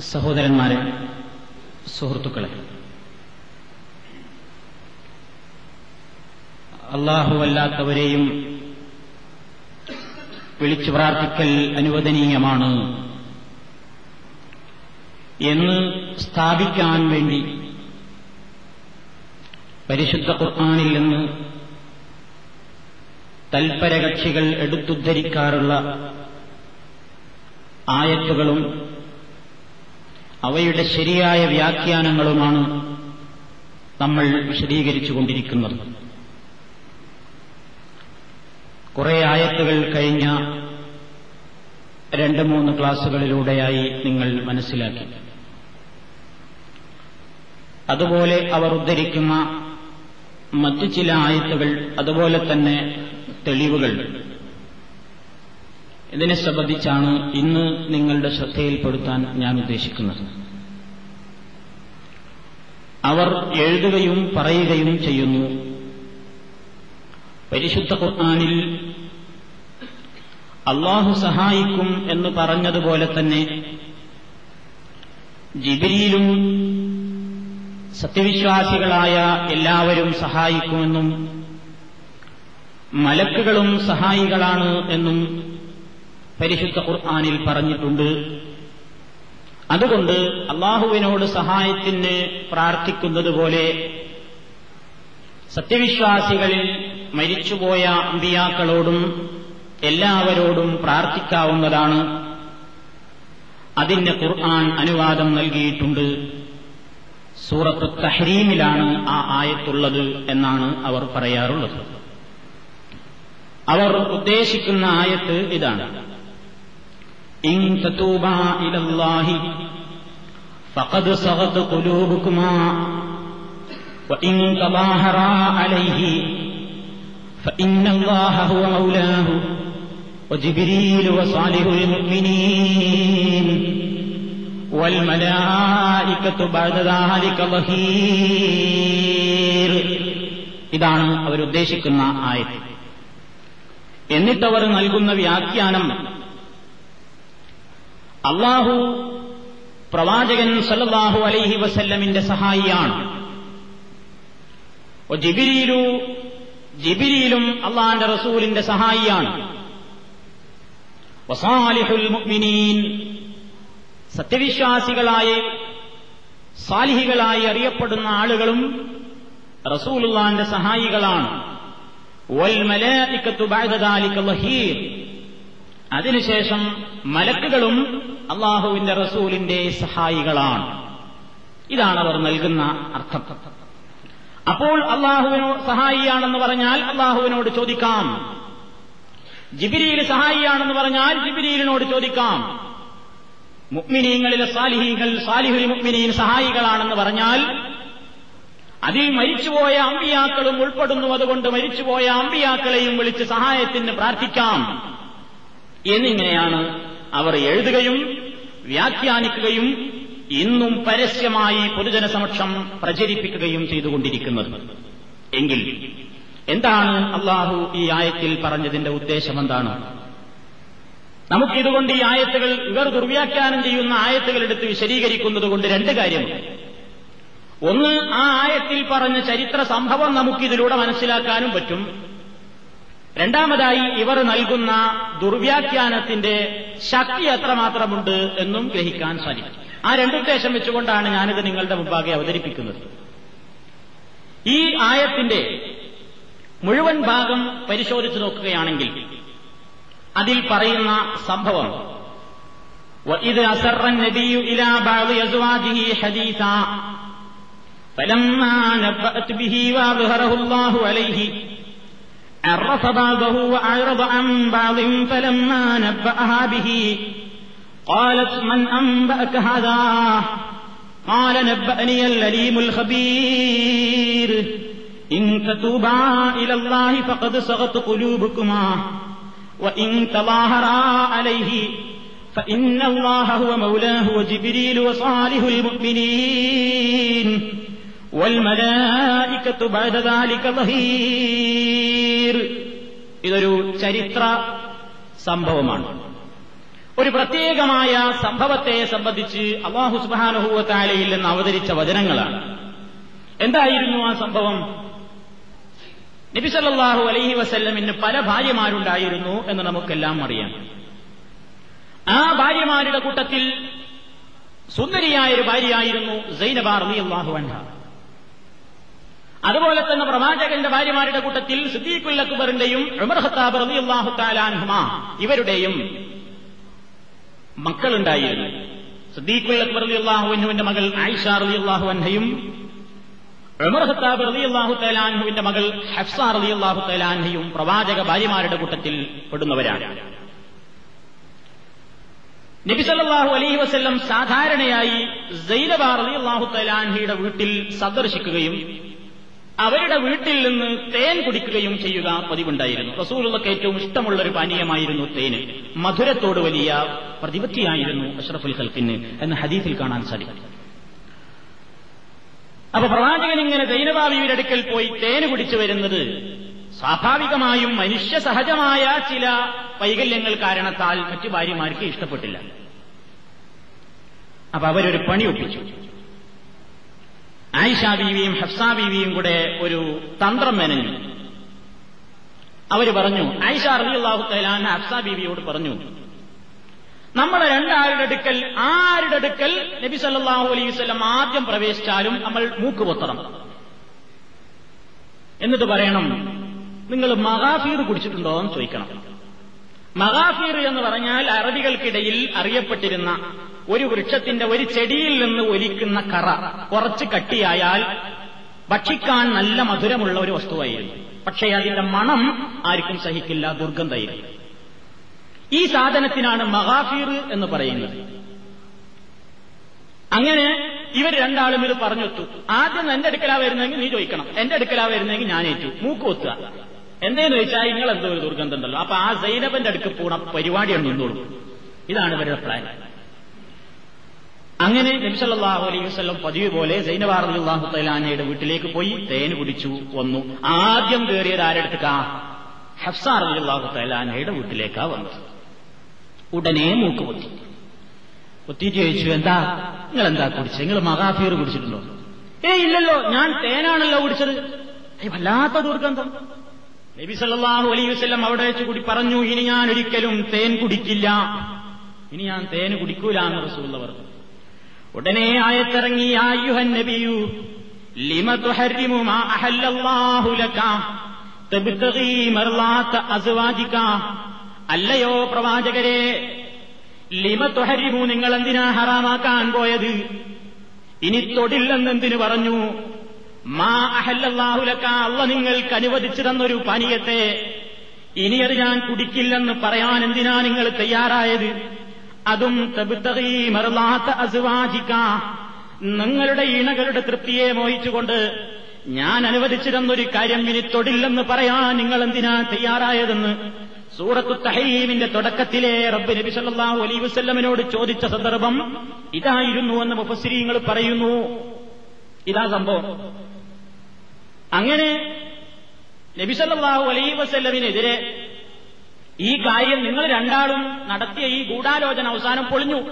സഹോദരന്മാരെ സുഹൃത്തുക്കളെ. അള്ളാഹുവല്ലാത്തവരെയും വിളിച്ചു പ്രാർത്ഥിക്കൽ അനുവദനീയമാണ് എന്ന് സ്ഥാപിക്കാൻ വേണ്ടി പരിശുദ്ധ ഖുർആാനിൽ നിന്ന് തൽപരകക്ഷികൾ എടുത്തുദ്ധരിക്കാറുള്ള ആയത്തുകളും അവയുടെ ശരിയായ വ്യാഖ്യാനങ്ങളുമാണ് നമ്മൾ വിശദീകരിച്ചുകൊണ്ടിരിക്കുന്നത്. കുറെ ആയത്തുകൾ കഴിഞ്ഞ രണ്ട് മൂന്ന് ക്ലാസുകളിലൂടെയായി നിങ്ങൾ മനസ്സിലാക്കി. അതുപോലെ അവർ ഉദ്ധരിക്കുന്ന മറ്റു ചില ആയത്തുകൾ അതുപോലെ തന്നെ തെളിവുകൾ. ഇതിനെ സംബന്ധിച്ചാണ് ഇന്ന് നിങ്ങളുടെ ശ്രദ്ധയിൽപ്പെടുത്താൻ ഞാൻ ഉദ്ദേശിക്കുന്നത്. അവർ എഴുതുകയും പറയുകയും ചെയ്യുന്നു. പരിശുദ്ധ ഖുർആാനിൽ അള്ളാഹു സഹായിക്കും എന്ന് പറഞ്ഞതുപോലെ തന്നെ ജിബിരിയിലും സത്യവിശ്വാസികളായ എല്ലാവരും സഹായിക്കുമെന്നും മലക്കുകളും സഹായികളാണ് എന്നും പരിശുദ്ധ ഖുർആാനിൽ പറഞ്ഞിട്ടുണ്ട്. അതുകൊണ്ട് അള്ളാഹുവിനോട് സഹായത്തിന് പ്രാർത്ഥിക്കുന്നത് പോലെ സത്യവിശ്വാസികളിൽ മരിച്ചുപോയ അമ്പിയാക്കളോടും എല്ലാവരോടും പ്രാർത്ഥിക്കാവുന്നതാണ്. അതിന്റെ ഖുർആൻ അനുവാദം നൽകിയിട്ടുണ്ട്. സൂറത്ത് തഹ്രീമിലാണ് ആ ആയത്തുള്ളത് എന്നാണ് അവർ പറയാറുള്ളത്. അവർ ഉദ്ദേശിക്കുന്ന ആയത്ത് ഇതാണ്. ഇൻ തതൂബാ ഇലല്ലാഹി ഫഖദ് സഗത് ഖുലൂബുകുമാ وإن تظاهرا عليه فإن الله هو مولاه وجبريل وصالح المؤمنين والملائكة بعد ذلك ظهير ഇതാണ് അവരുദ്ദേശിക്കുന്ന ആയത് എന്നിട്ടവർ നൽകുന്ന വ്യാഖ്യാനം അള്ളാഹു പ്രവാചകൻ സല്ലാഹു അലൈഹി വസല്ലമിന്റെ സഹായിയാണ്. ജിബിരിയിലു ജിബിരിയിലും അള്ളാന്റെ റസൂലിന്റെ സഹായിയാണ്. വസാലിഹുൽ മുഅ്മിനീൻ സത്യവിശ്വാസികളായി സാലിഹികളായി അറിയപ്പെടുന്ന ആളുകളും റസൂലുള്ളാന്റെ സഹായികളാണ്. അതിനുശേഷം മലക്കുകളും അള്ളാഹുവിന്റെ റസൂലിന്റെ സഹായികളാണ്. ഇതാണ് അവർ നൽകുന്ന അർത്ഥം. അപ്പോൾ അള്ളാഹുവിനോ സഹായിയാണെന്ന് പറഞ്ഞാൽ അള്ളാഹുവിനോട് ചോദിക്കാം. ജിബിരിയിൽ സഹായിയാണെന്ന് പറഞ്ഞാൽ ജിബിരിയിലിനോട് ചോദിക്കാം. മുക്മിനീങ്ങളിലെ സാലിഹീങ്ങൾ സാലിഹുൽ മുക്മിനീൻ സഹായികളാണെന്ന് പറഞ്ഞാൽ അതിൽ മരിച്ചുപോയ അമ്പിയാക്കളും ഉൾപ്പെടുന്നു അതുകൊണ്ട് മരിച്ചുപോയ അമ്പിയാക്കളെയും വിളിച്ച് സഹായത്തിന് പ്രാർത്ഥിക്കാം. എന്നിങ്ങനെയാണ് അവർ എഴുതുകയും വ്യാഖ്യാനിക്കുകയും ഇന്നും പരസ്യമായി പൊതുജനസമക്ഷം പ്രചരിപ്പിക്കുകയും ചെയ്തുകൊണ്ടിരിക്കുന്നത്. എങ്കിൽ എന്താണ് അള്ളാഹു ഈ ആയത്തിൽ പറഞ്ഞതിന്റെ ഉദ്ദേശം എന്താണ് നമുക്കിതുകൊണ്ട് ഈ ആയത്തുകൾ ഇവർ ദുർവ്യാഖ്യാനം ചെയ്യുന്ന ആയത്തുകൾ എടുത്ത് വിശദീകരിക്കുന്നത് കൊണ്ട് രണ്ട് കാര്യമുണ്ട് ഒന്ന് ആ ആയത്തിൽ പറഞ്ഞ ചരിത്ര സംഭവം നമുക്കിതിലൂടെ മനസ്സിലാക്കാനും പറ്റും. രണ്ടാമതായി ഇവർ നൽകുന്ന ദുർവ്യാഖ്യാനത്തിന്റെ ശക്തി എത്രമാത്രമുണ്ട് എന്നും ഗ്രഹിക്കാൻ സാധിക്കും ആ രണ്ടുദ്ദേശം വെച്ചുകൊണ്ടാണ് ഞാനിത് നിങ്ങളുടെ മുമ്പാകെ അവതരിപ്പിക്കുന്നത് ഈ ആയത്തിന്റെ മുഴുവൻ ഭാഗം പരിശോധിച്ചു നോക്കുകയാണെങ്കിൽ അതിൽ പറയുന്ന സംഭവം وإذ أسر النبي إلى بعض أزواجه حديثا فلما نبأت به وأظهره الله عليه عرف بعضه وأعرض عن بعض فلما نبأها به قالت من أنبأك هذا؟ قال نبأني الأليم الخبير. إن تتوبا إلى الله فقد صغت قلوبكما. وإن تظاهرا عليه فإن الله هو مولاه وجبريل وصالح المؤمنين. ഇതൊരു ചരിത്ര സംഭവമാണ്. ഒരു പ്രത്യേകമായ സംഭവത്തെ സംബന്ധിച്ച് അള്ളാഹു സുബാനുഭൂവത്താലയിൽ നിന്ന് അവതരിച്ച വചനങ്ങളാണ്. എന്തായിരുന്നു ആ സംഭവം? നബിസല്ലാഹു അലൈഹി വസല്ലമിന് പല ഭാര്യമാരുണ്ടായിരുന്നു എന്ന് നമുക്കെല്ലാം അറിയാം. ആ ഭാര്യമാരുടെ കൂട്ടത്തിൽ സുന്ദരിയായ ഒരു ഭാര്യയായിരുന്നു സൈനബാർ അള്ളാഹു അൻഹ. അതുപോലെ തന്നെ പ്രവാചകന്റെ ഭാര്യമാരുടെ കൂട്ടത്തിൽ സിദ്ദീഖുൽ അക്ബറിന്റെയും ഉമർ ഖത്താബ് റളിയല്ലാഹു താലാൻഹുമ ഇവരുടെയും മക്കളുണ്ടായിരുന്നു. സിദ്ദീഖുൽ അക്ബർ റളിയല്ലാഹു അള്ളാഹുവിന്റെ മകൾ ആയിഷ അള്ളാഹു അൻഹയും ഉമർ ഖത്താബ് റലി അള്ളാഹു തലാൻഹുവിന്റെ മകൾ ഹഫ്സ റലി അള്ളാഹു തലാൻഹയും പ്രവാചക ഭാര്യമാരുടെ കൂട്ടത്തിൽ പെടുന്നവരാണ്. നബിസല്ലാഹു അലൈഹി വസ്ല്ലം സാധാരണയായി സൈനബാർ അലി അള്ളാഹു തലാൻഹയുടെ വീട്ടിൽ സന്ദർശിക്കുകയും അവരുടെ വീട്ടിൽ നിന്ന് തേൻ കുടിക്കുകയും ചെയ്യുക പതിവുണ്ടായിരുന്നു. റസൂലുള്ളക്ക് ഏറ്റവും ഇഷ്ടമുള്ള ഒരു പാനീയമായിരുന്നു തേന്. മധുരത്തോട് വലിയ പ്രതിപത്തിയായിരുന്നു അഷ്റഫുൽ ഖൽക്കിന് എന്ന ഹദീഫിൽ കാണാൻ സാധിക്കും. അപ്പൊ പ്രവാചകൻ ഇങ്ങനെ ദൈനബാബിയുടെ അടുക്കൽ പോയി തേന് കുടിച്ചു വരുന്നത് സ്വാഭാവികമായും മനുഷ്യ സഹജമായ ചില വൈകല്യങ്ങൾ കാരണത്താൽ മറ്റു ഭാര്യമാർക്ക് ഇഷ്ടപ്പെട്ടില്ല. അപ്പൊ അവരൊരു പണി ഒപ്പിച്ചു. ആയിഷ ബീവിയും ഹഫ്സ ബീവിയും കൂടെ ഒരു തന്ത്രം മെനഞ്ഞു. അവർ പറഞ്ഞു ആയിഷ അറിയാഹു തൈലാൻ ഹഫ്സ ബീവിയോട് പറഞ്ഞു നമ്മളെ രണ്ടാളുടെ അടുക്കൽ ആരുടെ അടുക്കൽ നബി സല്ലാഹു അലൈഹി വസ്ലം ആദ്യം പ്രവേശിച്ചാലും നമ്മൾ മൂക്ക് പൊത്തണം എന്നിട്ട് പറയണം നിങ്ങൾ മഹാഫീർ കുടിച്ചിട്ടുണ്ടോ എന്ന് ചോദിക്കണം. മഹാഫീർ എന്ന് പറഞ്ഞാൽ അറബികൾക്കിടയിൽ അറിയപ്പെട്ടിരുന്ന ഒരു വൃക്ഷത്തിന്റെ ഒരു ചെടിയിൽ നിന്ന് ഒലിക്കുന്ന കറ കുറച്ച് കട്ടിയായാൽ ഭക്ഷിക്കാൻ നല്ല മധുരമുള്ള ഒരു വസ്തുവായിരുന്നു. പക്ഷേ അതിന്റെ മണം ആർക്കും സഹിക്കില്ല ദുർഗന്ധയിരുന്നു ഈ സാധനത്തിനാണ് മഹാഫീർ എന്ന് പറയുന്നത്. അങ്ങനെ ഇവർ രണ്ടാളും ഇത് പറഞ്ഞൊത്തു. ആദ്യം എന്റെ അടുക്കലാ വരുന്നെങ്കിൽ നീ ചോദിക്കണം. എന്റെ അടുക്കലാ വരുന്നെങ്കിൽ ഞാൻ ഏറ്റു. മൂക്ക് ഒത്തുക എന്തേന്ന് ചോദിച്ചാൽ നിങ്ങൾ എന്തോ ഒരു ദുർഗന്ധം ഉണ്ടല്ലോ അപ്പൊ ആ സൈനബന്റെ അടുക്ക് പോണ പരിപാടിയാണ് നിന്നോളൂ. ഇതാണ് ഇവരുടെ പ്ലാൻ അങ്ങനെ നബിസല്ലാഹു അലൈഹി വസ്ലം പതിവ് പോലെ സൈനബാർ തൈലാനയുടെ വീട്ടിലേക്ക് പോയി തേന് കുടിച്ചു വന്നു. ആദ്യം കയറിയത് ആരെടുത്തുക്കാ? ഹഫ്സാർ അള്ളാഹു തൈലാനയുടെ വീട്ടിലേക്കാ വന്നത്. ഉടനെ മൂക്ക് പൊത്തി. പൊത്തിയിട്ട് ചോദിച്ചു എന്താ? നിങ്ങൾ എന്താ കുടിച്ചത് നിങ്ങൾ മഹാഫീർ കുടിച്ചിട്ടുണ്ടോ? ഏ ഇല്ലല്ലോ. ഞാൻ തേനാണല്ലോ കുടിച്ചത്. വല്ലാത്ത ദുർഗന്ധം. നബി സല്ലാഹു അലൈഹി വസ്ലം അവിടെ വെച്ച് കൂടി പറഞ്ഞു ഇനി ഞാൻ ഒരിക്കലും തേൻ കുടിക്കില്ല. ഇനി ഞാൻ തേന് കുടിക്കൂല എന്ന് പറഞ്ഞു. ഉടനെ ആയത്തിറങ്ങി ആയുഹൻ നബിയു ലിമ അല്ലയോ പ്രവാചകരെ ലിമ തുഹരിമു നിങ്ങൾ എന്തിനാ ഹറാമാക്കാൻ പോയത്? ഇനി തൊടില്ലെന്നെന്തിനു പറഞ്ഞു? മാ അഹല്ലാഹുലക്ക അല്ല നിങ്ങൾക്ക് അനുവദിച്ചു തന്നൊരു പാനീയത്തെ. ഇനി അത് ഞാൻ കുടിക്കില്ലെന്ന് പറയാൻ എന്തിനാ നിങ്ങൾ തയ്യാറായത്? അതും മറലാത്ത അസുവാചിക്ക നിങ്ങളുടെ ഇണകളുടെ തൃപ്തിയെ മോഹിച്ചുകൊണ്ട് ഞാൻ അനുവദിച്ചിരുന്നൊരു കാര്യം ഇനി തൊടില്ലെന്ന് പറയാൻ നിങ്ങൾ എന്തിനാ തയ്യാറായതെന്ന് സൂറത്തു തഹീമിന്റെ തുടക്കത്തിലെ റബ്ബ് നബി സല്ലാഹു അലൈ വസ്ല്ലമിനോട് ചോദിച്ച സന്ദർഭം ഇതായിരുന്നു എന്ന് മുഫസ്രീങ്ങൾ പറയുന്നു. ഇതാ സംഭവം. അങ്ങനെ നബി സല്ലല്ലാഹു അലൈഹി വസല്ലമിനെതിരെ ഈ കാര്യം നിങ്ങൾ രണ്ടാളും നടത്തിയ ഈ ഗൂഢാലോചന അവസാനം പൊളിഞ്ഞു.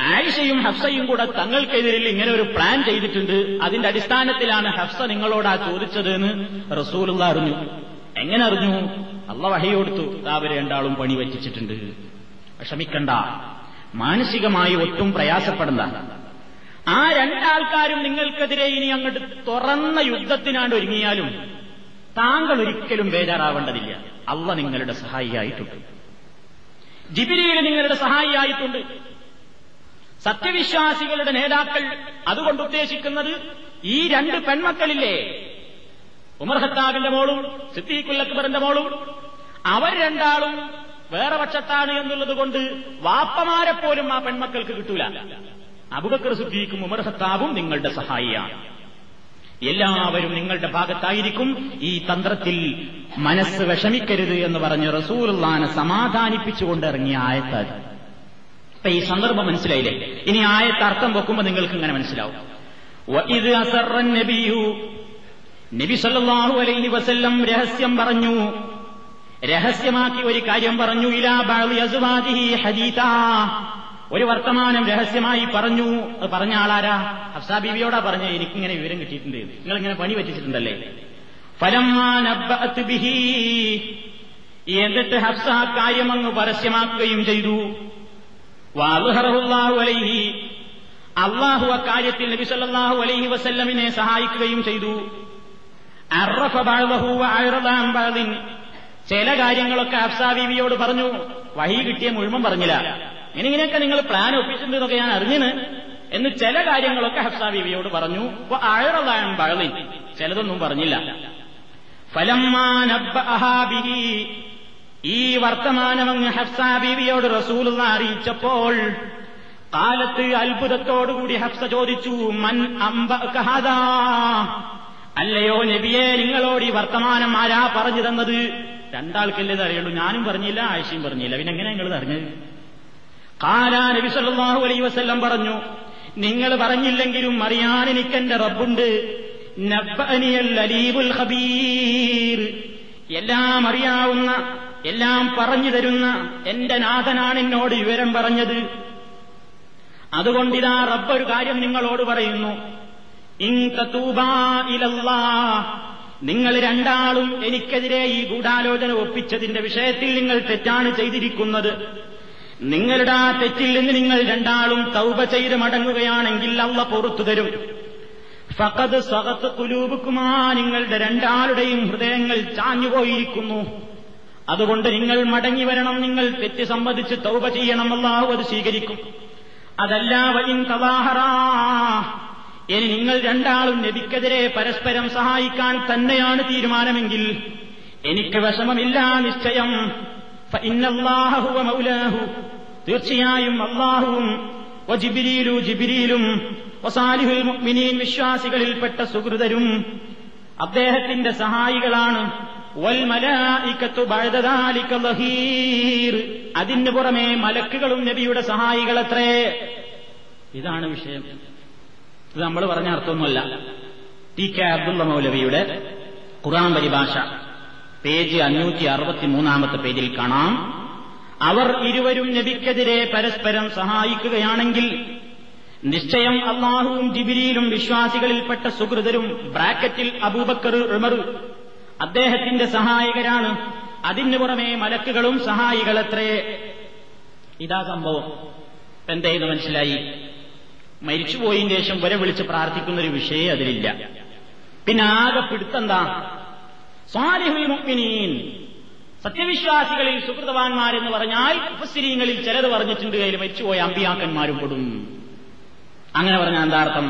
ആയിഷയും ഹഫ്സയും കൂടെ തങ്ങൾക്കെതിരിൽ ഇങ്ങനെ ഒരു പ്ലാൻ ചെയ്തിട്ടുണ്ട്. അതിന്റെ അടിസ്ഥാനത്തിലാണ് ഹഫ്സ നിങ്ങളോടാ ചോദിച്ചത് എന്ന് റസൂലുള്ള അറിഞ്ഞു. എങ്ങനെ അറിഞ്ഞു? അള്ള വഹയോടുത്തു അവർ രണ്ടാളും പണി വച്ചിട്ടുണ്ട്. വിഷമിക്കണ്ട മാനസികമായി ഒട്ടും പ്രയാസപ്പെടണ്ട. ആ രണ്ടാൾക്കാരും നിങ്ങൾക്കെതിരെ ഇനി അങ്ങോട്ട് തുറന്ന യുദ്ധത്തിനാണ്ട് ഒരുങ്ങിയാലും താങ്കൾ ഒരിക്കലും ബേജാറാവേണ്ടതില്ല. അള്ള നിങ്ങളുടെ സഹായിയായിട്ടുണ്ട്. ജിബിരിയിൽ നിങ്ങളുടെ സഹായിയായിട്ടുണ്ട്. സത്യവിശ്വാസികളുടെ നേതാക്കൾ അതുകൊണ്ട് ഉദ്ദേശിക്കുന്നത് ഈ രണ്ട് പെൺമക്കളില്ലേ? ഉമർ ഹത്താബിന്റെ മോളും സിദ്ദീഖുൽ അക്ബറിന്റെ മോളും. അവർ രണ്ടാളും വേറെ പക്ഷത്താണ് എന്നുള്ളത് കൊണ്ട് വാപ്പമാരെ പോലും ആ പെൺമക്കൾക്ക് കിട്ടൂല. അബുബക്കർ സിദ്ദീഖും ഉമർ ഹത്താബും നിങ്ങളുടെ സഹായിയാണ്. എല്ലാവരും നിങ്ങളുടെ ഭാഗത്തായിരിക്കും. ഈ തന്ത്രത്തിൽ മനസ്സ് വിഷമിക്കരുത് എന്ന് പറഞ്ഞ് റസൂലുള്ളാനെ സമാധാനിപ്പിച്ചുകൊണ്ട് ഇറങ്ങിയ ആയത്താൽ അപ്പൊ ഈ സന്ദർഭം മനസ്സിലായില്ലേ? ഇനി ആയത്ത് അർത്ഥം വെക്കുമ്പോൾ നിങ്ങൾക്ക് ഇങ്ങനെ മനസ്സിലാവും. നബി സല്ലല്ലാഹു അലൈഹി വസല്ലം രഹസ്യം പറഞ്ഞു. രഹസ്യമാക്കി ഒരു കാര്യം പറഞ്ഞു. ഇലാ ഹദീതാ ഒരു വർത്തമാനം രഹസ്യമായി പറഞ്ഞു. പറഞ്ഞ ആളാരാ? ഹഫ്സാ ബീവിയോടാ പറഞ്ഞ. എനിക്കിങ്ങനെ വിവരം കിട്ടിയിട്ടുണ്ട്. നിങ്ങൾ ഇങ്ങനെ പണി പറ്റിച്ചിട്ടുണ്ടല്ലേ? ഫലം ബിഹി. എന്നിട്ട് ഹഫ്സ കാര്യം അങ്ങ് പരസ്യമാക്കുകയും ചെയ്തു. അലൈഹി. അള്ളാഹു അക്കാര്യത്തിൽ നബി സല്ലല്ലാഹു അലൈഹി വസല്ലമിനെ സഹായിക്കുകയും ചെയ്തു. ചില കാര്യങ്ങളൊക്കെ ഹഫ്സ ബീവിയോട് പറഞ്ഞു. വഹി കിട്ടിയ മുഴുവൻ പറഞ്ഞില്ല. ഇങ്ങനെ ഇങ്ങനെയൊക്കെ നിങ്ങൾ പ്ലാൻ ഒപ്പിച്ചിട്ടുണ്ട് എന്നൊക്കെ ഞാൻ അറിഞ്ഞിന് എന്ന് ചില കാര്യങ്ങളൊക്കെ ഹഫ്സ ബീവിയോട് പറഞ്ഞു. അൻ ബഅദിൻ ചിലതൊന്നും പറഞ്ഞില്ല. ഈ വർത്തമാനമങ്ങ് ഹഫ്സ ബീവിയോട് റസൂൽ അറിയിച്ചപ്പോൾ കാലത്ത് അത്ഭുതത്തോടുകൂടി ഹഫ്സ ചോദിച്ചു മൻ അമ്പ കഹദാ അല്ലയോ നബിയെ നിങ്ങളോട് ഈ വർത്തമാനം ആരാ പറഞ്ഞു തന്നത്? രണ്ടാൾക്കല്ലേ അറിയുള്ളൂ. ഞാനും പറഞ്ഞില്ല ആയിഷയും പറഞ്ഞില്ല. പിന്നെ എങ്ങനെ നിങ്ങൾ അറിഞ്ഞത്? കാലാ നബി സല്ലാഹു അലൈ വസ്ല്ലം പറഞ്ഞു നിങ്ങൾ പറഞ്ഞില്ലെങ്കിലും അറിയാൻ എനിക്കെന്റെ റബ്ബുണ്ട്. ഖബീർ. എല്ലാം അറിയാവുന്ന എല്ലാം പറഞ്ഞു തരുന്ന എന്റെ നാഥനാണ് എന്നോട് വിവരം പറഞ്ഞത്. അതുകൊണ്ടിതാ റബ്ബൊരു കാര്യം നിങ്ങളോട് പറയുന്നു. നിങ്ങൾ രണ്ടാളും എനിക്കെതിരെ ഈ ഗൂഢാലോചന ഒപ്പിച്ചതിന്റെ വിഷയത്തിൽ നിങ്ങൾ തെറ്റാണ് ചെയ്തിരിക്കുന്നത്. നിങ്ങളുടെ ആ തെറ്റിൽ നിന്ന് നിങ്ങൾ രണ്ടാളും തൗബ ചെയ്ത് മടങ്ങുകയാണെങ്കിൽ അള്ള പൊറത്തു തരും. ഫഖദ് സ്വകത്ത് കുലൂബുക്കുമാ നിങ്ങളുടെ രണ്ടാളുടെയും ഹൃദയങ്ങൾ ചാഞ്ഞുപോയിരിക്കുന്നു. അതുകൊണ്ട് നിങ്ങൾ മടങ്ങി വരണം നിങ്ങൾ തെറ്റ് സംബന്ധിച്ച് തൗബ ചെയ്യണം അള്ളാഹു അത് സ്വീകരിക്കും. അതല്ല വൈൻ കവാഹറാ ഇനി നിങ്ങൾ രണ്ടാളും നബിക്കെതിരെ പരസ്പരം സഹായിക്കാൻ തന്നെയാണ് തീരുമാനമെങ്കിൽ എനിക്ക് വിഷമമില്ല നിശ്ചയം. മൗലാഹു തീർച്ചയായും അള്ളാഹുവും വിശ്വാസികളിൽപ്പെട്ട സുഹൃതരും അദ്ദേഹത്തിന്റെ സഹായികളാണ്. അതിന് പുറമെ മലക്കുകളും നബിയുടെ സഹായികളത്രേ. ഇതാണ് വിഷയം. ഇത് നമ്മൾ പറഞ്ഞ അർത്ഥമൊന്നുമല്ല. ടി കെ അബ്ദുള്ള മൗലവിയുടെ ഖുറാൻ പരിഭാഷ. പേജ് അഞ്ഞൂറ്റി അറുപത്തി മൂന്നാമത്തെ പേജിൽ കാണാം. അവർ ഇരുവരും നബിക്കെതിരെ പരസ്പരം സഹായിക്കുകയാണെങ്കിൽ നിശ്ചയം അള്ളാഹുവും ജിബിരിയിലും വിശ്വാസികളിൽപ്പെട്ട സുഹൃതരും ബ്രാക്കറ്റിൽ അബൂബക്കർ ഉമർ അദ്ദേഹത്തിന്റെ സഹായകരാണ്. അതിന് പുറമെ മലക്കുകളും സഹായികളത്രേ. ഇതാ സംഭവം. എന്തെയ്ത് മനസ്സിലായി? മരിച്ചുപോയതിന് ശേഷം വരെ വിളിച്ച് പ്രാർത്ഥിക്കുന്നൊരു വിഷയം അതിലില്ല. പിന്നെ ആകെ പിടുത്തെന്താ മുഅ്മിനീൻ. സത്യവിശ്വാസികളിൽ സുഹൃതവാന്മാരെന്ന് പറഞ്ഞാൽ ഉപസ്ഥിരീങ്ങളിൽ ചിലത് പറഞ്ഞിട്ടുണ്ട് കയ്യിൽ മരിച്ചുപോയ അമ്പിയാക്കന്മാരും പെടും അങ്ങനെ പറഞ്ഞ എന്താർത്ഥം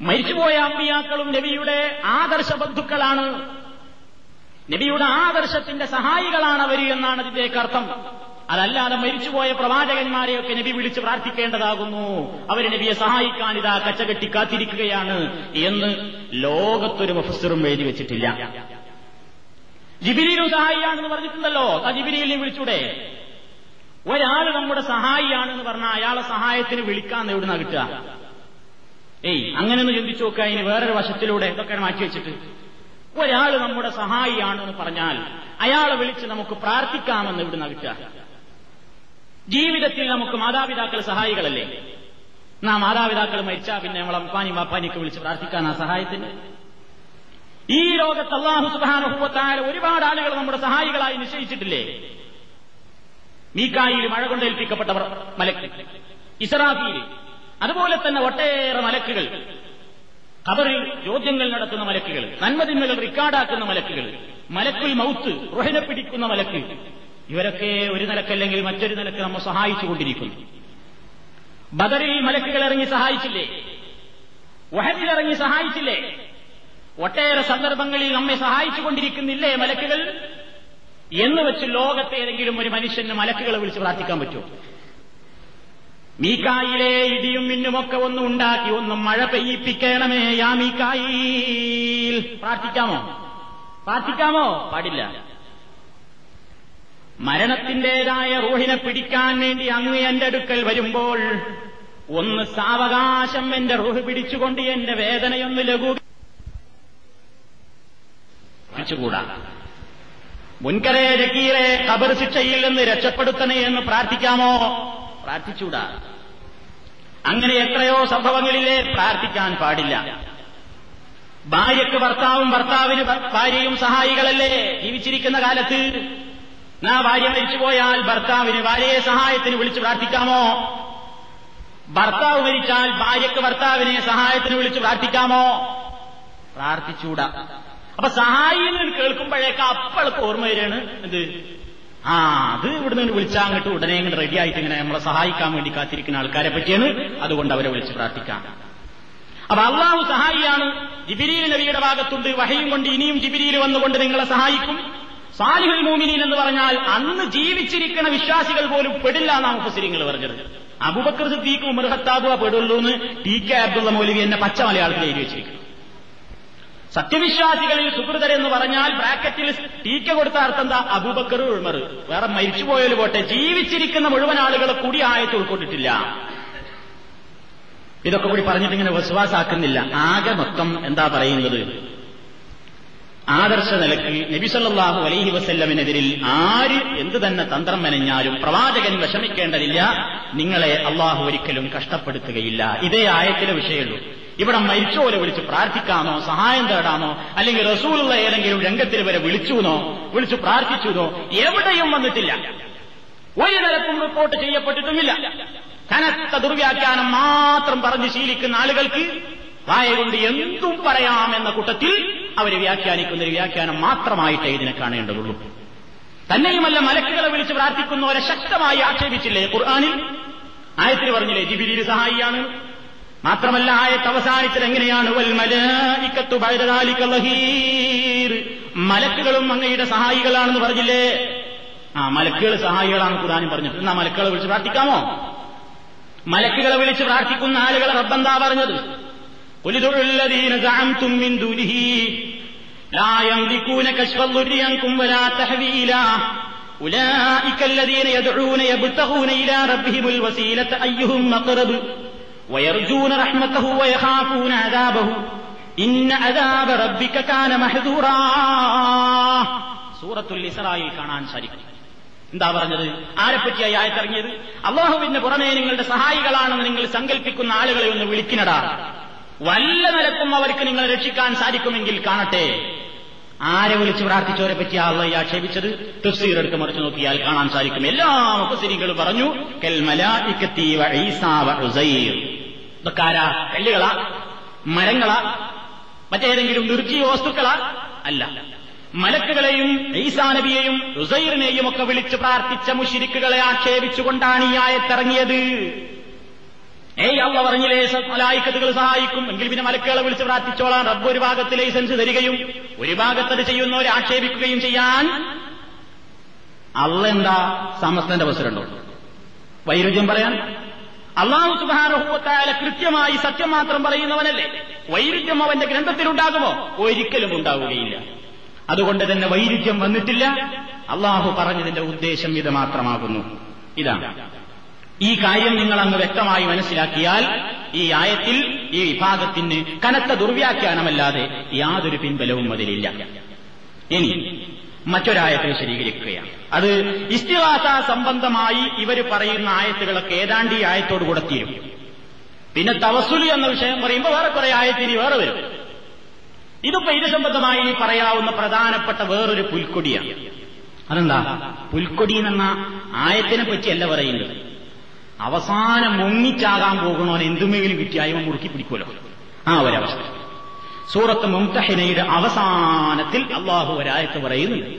മരിച്ചുപോയ അമ്പിയാക്കളും നബിയുടെ ആദർശ ബന്ധുക്കളാണ്. നബിയുടെ ആദർശത്തിന്റെ സഹായികളാണ് അവർ എന്നാണ് ഇതിലേക്ക് അർത്ഥം. അതല്ലാതെ മരിച്ചുപോയ പ്രവാചകന്മാരെയൊക്കെ നബി വിളിച്ച് പ്രാർത്ഥിക്കേണ്ടതാകുന്നു. അവർ നബിയെ സഹായിക്കാൻ ഇതാ കച്ചകെട്ടി കാത്തിരിക്കുകയാണ് എന്ന് ലോകത്തൊരു മഫസറും എഴുതി വെച്ചിട്ടില്ല. ജിബിലിയിലും സഹായിയാണെന്ന് പറഞ്ഞിട്ടുണ്ടല്ലോ. ആ ജിബിലിയിലും വിളിച്ചൂടെ. ഒരാൾ നമ്മുടെ സഹായിയാണെന്ന് പറഞ്ഞാൽ അയാളെ സഹായത്തിന് വിളിക്കാന്ന് എവിടുന്ന കിട്ടുക? ഏയ് അങ്ങനെയൊന്ന് ചിന്തിച്ചു നോക്കുക ഇനി വേറൊരു വശത്തിലൂടെ ഇതൊക്കെ മാറ്റി വെച്ചിട്ട്. ഒരാൾ നമ്മുടെ സഹായിയാണെന്ന് പറഞ്ഞാൽ അയാളെ വിളിച്ച് നമുക്ക് പ്രാർത്ഥിക്കാമെന്ന് ഇവിടുന്ന് കിട്ടുക? ജീവിതത്തിൽ നമുക്ക് മാതാപിതാക്കൾ സഹായികളല്ലേ? നാം മാതാപിതാക്കൾ മരിച്ചാ പിന്നെ നമ്മളെ അമ്പാനി വാപ്പാനിയൊക്കെ വിളിച്ച് പ്രാർത്ഥിക്കാൻ ആ സഹായത്തിന്. ഈ ലോകത്ത് അള്ളാഹു സുബാനുഭവത്തായ ഒരുപാട് ആളുകൾ നമ്മുടെ സഹായികളായി നിശ്ചയിച്ചിട്ടില്ലേ? മീക്കായിൽ മഴ കൊണ്ടേൽപ്പിക്കപ്പെട്ടവർ മലക്ക്. ഇസറാഫിയിൽ അതുപോലെ തന്നെ ഒട്ടേറെ മലക്കുകൾ. ഖബറിൽ ചോദ്യങ്ങൾ നടത്തുന്ന മലക്കുകൾ. നന്മതിന്മകൾ റിക്കാർഡാക്കുന്ന മലക്കുകൾ. മലക്കുൽ മൗത്ത് റുഹനെ പിടിക്കുന്ന മലക്ക്. ഇവരൊക്കെ ഒരു നിലക്കല്ലെങ്കിൽ മറ്റൊരു നിലയ്ക്ക് നമ്മെ സഹായിച്ചുകൊണ്ടിരിക്കുന്നു. ബദറിൽ മലക്കുകൾ ഇറങ്ങി സഹായിച്ചില്ലേ? വഹദിൽ ഇറങ്ങി സഹായിച്ചില്ലേ? ഒട്ടേറെ സന്ദർഭങ്ങളിൽ നമ്മെ സഹായിച്ചുകൊണ്ടിരിക്കുന്നില്ലേ മലക്കുകൾ? എന്ന് വെച്ച് ലോകത്തെ ഏതെങ്കിലും ഒരു മനുഷ്യന് മലക്കുകളെ വിളിച്ച് പ്രാർത്ഥിക്കാൻ പറ്റുമോ? മീക്കായിലെ ഇടിയും മിന്നുമൊക്കെ ഒന്നും ഉണ്ടാക്കി ഒന്നും മഴ പെയ്യിപ്പിക്കണമേ യാ മീക്കായി പ്രാർത്ഥിക്കാമോ? പ്രാർത്ഥിക്കാമോ? പാടില്ല. മരണത്തിന്റേതായ റൂഹിനെ പിടിക്കാൻ വേണ്ടി അങ്ങ് എന്റെ അടുക്കൽ വരുമ്പോൾ ഒന്ന് സാവകാശം എന്റെ റൂഹ് പിടിച്ചുകൊണ്ട് എന്റെ വേദനയൊന്ന് ലഘൂകൂടാ മുൻകരേ ജക്കീറെ കബർ ശിക്ഷയിൽ നിന്ന് രക്ഷപ്പെടുത്തണേ എന്ന് പ്രാർത്ഥിക്കാമോ? പ്രാർത്ഥിച്ചൂടാ അങ്ങനെ എത്രയോ സംഭവങ്ങളിലെ പ്രാർത്ഥിക്കാൻ പാടില്ല. ഭാര്യയ്ക്ക് ഭർത്താവും ഭർത്താവിന് ഭാര്യയും സഹായികളല്ലേ ജീവിച്ചിരിക്കുന്ന കാലത്ത്? നാ ഭാര്യ മരിച്ചുപോയാൽ ഭർത്താവിന് ഭാര്യയെ സഹായത്തിന് വിളിച്ചു പ്രാർത്ഥിക്കാമോ? ഭർത്താവ് മരിച്ചാൽ ഭാര്യയ്ക്ക് ഭർത്താവിനെ സഹായത്തിന് വിളിച്ചു പ്രാർത്ഥിക്കാമോ? പ്രാർത്ഥിച്ചൂടാ അപ്പൊ സഹായി എന്ന് കേൾക്കുമ്പോഴേക്ക് അപ്പൾക്ക് ഓർമ്മ വരികയാണ് എന്ത്? ആ അത് ഇവിടുന്ന് വിളിച്ചാൽ അങ്ങോട്ട് ഉടനെ ഇങ്ങനെ റെഡി ആയിട്ട് ഇങ്ങനെ നമ്മളെ സഹായിക്കാൻ വേണ്ടി കാത്തിരിക്കുന്ന ആൾക്കാരെ പറ്റിയാണ്. അതുകൊണ്ട് അവരെ വിളിച്ച് പ്രാർത്ഥിക്കാം. അപ്പൊ അള്ളാഹു സഹായിയാണ്. ജിബിരിയിൽ നബിയുടെ ഭാഗത്തുണ്ട്. വഹയും കൊണ്ട് ഇനിയും ജിബിരിയിൽ വന്നുകൊണ്ട് നിങ്ങളെ സഹായിക്കും. സാലിഹുൽ മോമിനിൻ എന്ന് പറഞ്ഞാൽ അന്ന് ജീവിച്ചിരിക്കുന്ന വിശ്വാസികൾ പോലും പെടില്ല എന്നാണ് മുഫസിരിങ്ങൾ പറഞ്ഞത്. അബുബക്കർ സിദ്ദീഖ് ഉമർ ഹത്താബുവ പെടുള്ളൂ എന്ന് ടി കെ അബ്ദുള്ള മൗലവി എന്നെ പച്ച മലയാളത്തിൽ എഴുതി വെച്ചിരിക്കുന്നു. സത്യവിശ്വാസികളിൽ സുഹൃതരെന്ന് പറഞ്ഞാൽ ബ്രാക്കറ്റിൽ ടീക്ക കൊടുത്ത അർത്ഥം എന്താ? അബൂബക്കർ ഉൾമർ വേറെ മരിച്ചുപോയാൽ പോട്ടെ ജീവിച്ചിരിക്കുന്ന മുഴുവൻ ആളുകളെ കൂടി ആയത്ത് ഉൾക്കൊണ്ടിട്ടില്ല. ഇതൊക്കെ കൂടി പറഞ്ഞിട്ട് ഇങ്ങനെ വിശ്വാസാക്കുന്നില്ല. ആകെ മൊത്തം എന്താ പറയുന്നത്? ആദർശ നിലക്കിൽ നബിസല്ലാഹു അലൈഹി വസല്ലമിനെതിരിൽ ആര് എന്ത് തന്നെ തന്ത്രം മെനഞ്ഞാലും പ്രവാചകൻ വിഷമിക്കേണ്ടതില്ല. നിങ്ങളെ അള്ളാഹു ഒരിക്കലും കഷ്ടപ്പെടുത്തുകയില്ല. ഇതേ ആയത്തിലെ വിഷയമുള്ളൂ. ഇവിടെ മരിച്ചോലെ വിളിച്ച് പ്രാർത്ഥിക്കാമോ സഹായം തേടാമോ അല്ലെങ്കിൽ റസൂലുള്ള ഏതെങ്കിലും രംഗത്തിൽ വരെ വിളിച്ചുവെന്നോ വിളിച്ചു പ്രാർത്ഥിച്ചുവെന്നോ എവിടെയും വന്നിട്ടില്ല. ഒരു നിലക്കും റിപ്പോർട്ട് ചെയ്യപ്പെട്ടിട്ടുമില്ല. കനത്ത ദുർവ്യാഖ്യാനം മാത്രം പറഞ്ഞ് ശീലിക്കുന്ന ആളുകൾക്ക് വായ കൊണ്ട് എന്തും പറയാമെന്ന കൂട്ടത്തിൽ അവർ വ്യാഖ്യാനിക്കുന്ന ഒരു വ്യാഖ്യാനം മാത്രമായിട്ടേ ഇതിനെ കാണേണ്ടതുള്ളൂ. തന്നെയുമല്ല മലക്കുകളെ വിളിച്ച് പ്രാർത്ഥിക്കുന്നവരെ ശക്തമായി ആക്ഷേപിച്ചില്ലേ ഖുർആാനിൽ? ആയത്തിൽ പറഞ്ഞില്ലേ ജിബിരി സഹായിയാണ്. മാത്രമല്ല ആയത്ത് അവസാനിച്ചത് എങ്ങനെയാണ്? വൽ മലക്കുകളും അങ്ങയുടെ സഹായികളാണെന്ന് പറഞ്ഞില്ലേ? ആ മലക്കുകൾ സഹായികളാണ് ഖുർആാനും പറഞ്ഞത്. എന്നാ മലക്കുകളെ വിളിച്ച് പ്രാർത്ഥിക്കാമോ? മലക്കുകളെ വിളിച്ച് പ്രാർത്ഥിക്കുന്ന ആളുകളെ റബ്ബന്താ പറഞ്ഞത്? لا يملكون كشف الضر عنكم ولا تحويلا أولئك الذين يدعون يبتغون إلى ربهم الوسيلة أيهم أقرب ويرجون رحمته ويخافون عذابه إن عذاب ربك كان محذورا സൂറത്തുൽ ഇസ്രായിൽ കാണാൻ സാധിക്കും എന്താ പറഞ്ഞത് ആരെപ്പറ്റിയായി ആയത്തിറങ്ങിയത് അള്ളാഹുവിന്റെ പുറമേ നിങ്ങളുടെ സഹായികളാണെന്ന് നിങ്ങൾ സങ്കല്പിക്കുന്ന ആളുകളെ ഒന്ന് വിളിക്കിനടാ വല്ല നിലക്കും അവർക്ക് നിങ്ങളെ രക്ഷിക്കാൻ സാധിക്കുമെങ്കിൽ കാണട്ടെ. ആരെ വിളിച്ച് പ്രാർത്ഥിച്ചവരെ പറ്റി അള്ളഹി ആക്ഷേപിച്ചത് തഫ്സീർ എടുത്ത് മറിച്ച് നോക്കിയാൽ കാണാൻ സാധിക്കും. എല്ലാ മുപ്പസിരികളും പറഞ്ഞു ഇതൊക്കെ കല്ലുകളാ? മരങ്ങളാ? മറ്റേതെങ്കിലും നിർജീവ വസ്തുക്കളാ? അല്ല. മലക്കുകളെയും ഈസാ നബിയെയും റുസൈറിനെയും ഒക്കെ വിളിച്ച് പ്രാർത്ഥിച്ച മുഷിരിക്കുകളെ ആക്ഷേപിച്ചുകൊണ്ടാണ് ഈ ആയത്തിറങ്ങിയത് ഏയ് അള്ള പറഞ്ഞില്ലേ മലായിക്കത്തുകൾ സഹായിക്കും. എങ്കിൽ പിന്നെ മലക്കുകളെ വിളിച്ച് പ്രാർത്ഥിച്ചോളാം. റബ്ബ് ഒരു ഭാഗത്ത് ലൈസൻസ് തരികയും ഒരു ഭാഗത്തത് ചെയ്യുന്നവരെ ആക്ഷേപിക്കുകയും ചെയ്യാൻ അള്ള എന്താ സമസ്തന്റെ അവസരമുണ്ടോ? വൈരുദ്ധ്യം പറയാൻ. അള്ളാഹു സുബാനുഭവത്തായ കൃത്യമായി സത്യം മാത്രം പറയുന്നവനല്ലേ. വൈരുദ്ധ്യം അവന്റെ ഗ്രന്ഥത്തിലുണ്ടാകുമോ? ഒരിക്കലും ഉണ്ടാവുകയില്ല. അതുകൊണ്ട് തന്നെ വൈരുദ്ധ്യം വന്നിട്ടില്ല. അള്ളാഹു പറഞ്ഞതിന്റെ ഉദ്ദേശം ഇത് മാത്രമാകുന്നു. ഇതാണ്. ഈ കാര്യം നിങ്ങൾ അങ്ങ് വ്യക്തമായി മനസ്സിലാക്കിയാൽ ഈ ആയത്തിൽ ഈ വിഭാഗത്തിന് കനത്ത ദുർവ്യാഖ്യാനമല്ലാതെ യാതൊരു പിൻബലവും അതിലില്ല. ഇനി മറ്റൊരായത്തെ വിശദീകരിക്കുകയാണ് അത് ഇസ്തിവാസ സംബന്ധമായി ഇവർ പറയുന്ന ആയത്തുകളൊക്കെ ഏതാണ്ട് ഈ ആയത്തോട് കൂടെ തീരും. പിന്നെ തവസുലി എന്ന വിഷയം പറയുമ്പോൾ വേറെ കുറെ ആയത്തിരി വേറെ വരും. ഇതിപ്പോ ഇത് സംബന്ധമായി പറയാവുന്ന പ്രധാനപ്പെട്ട വേറൊരു പുൽക്കൊടിയാണ്. അതെന്താ? പുൽക്കൊടി എന്ന ആയത്തിനെ പറ്റിയല്ല പറയുന്നത്. അവസാനം മുങ്ങിച്ചാകാൻ പോകുന്നവൻ എന്തുമെങ്കിലും കിട്ടിയായവൻ മുറുക്കി പിടിക്കുമല്ലോ ആ ഒരവസ്ഥ സൂറത്ത് മുംതഹിനയുടെ അവസാനത്തിൽ അള്ളാഹു ഒരായത്ത് പറയുന്നുണ്ട്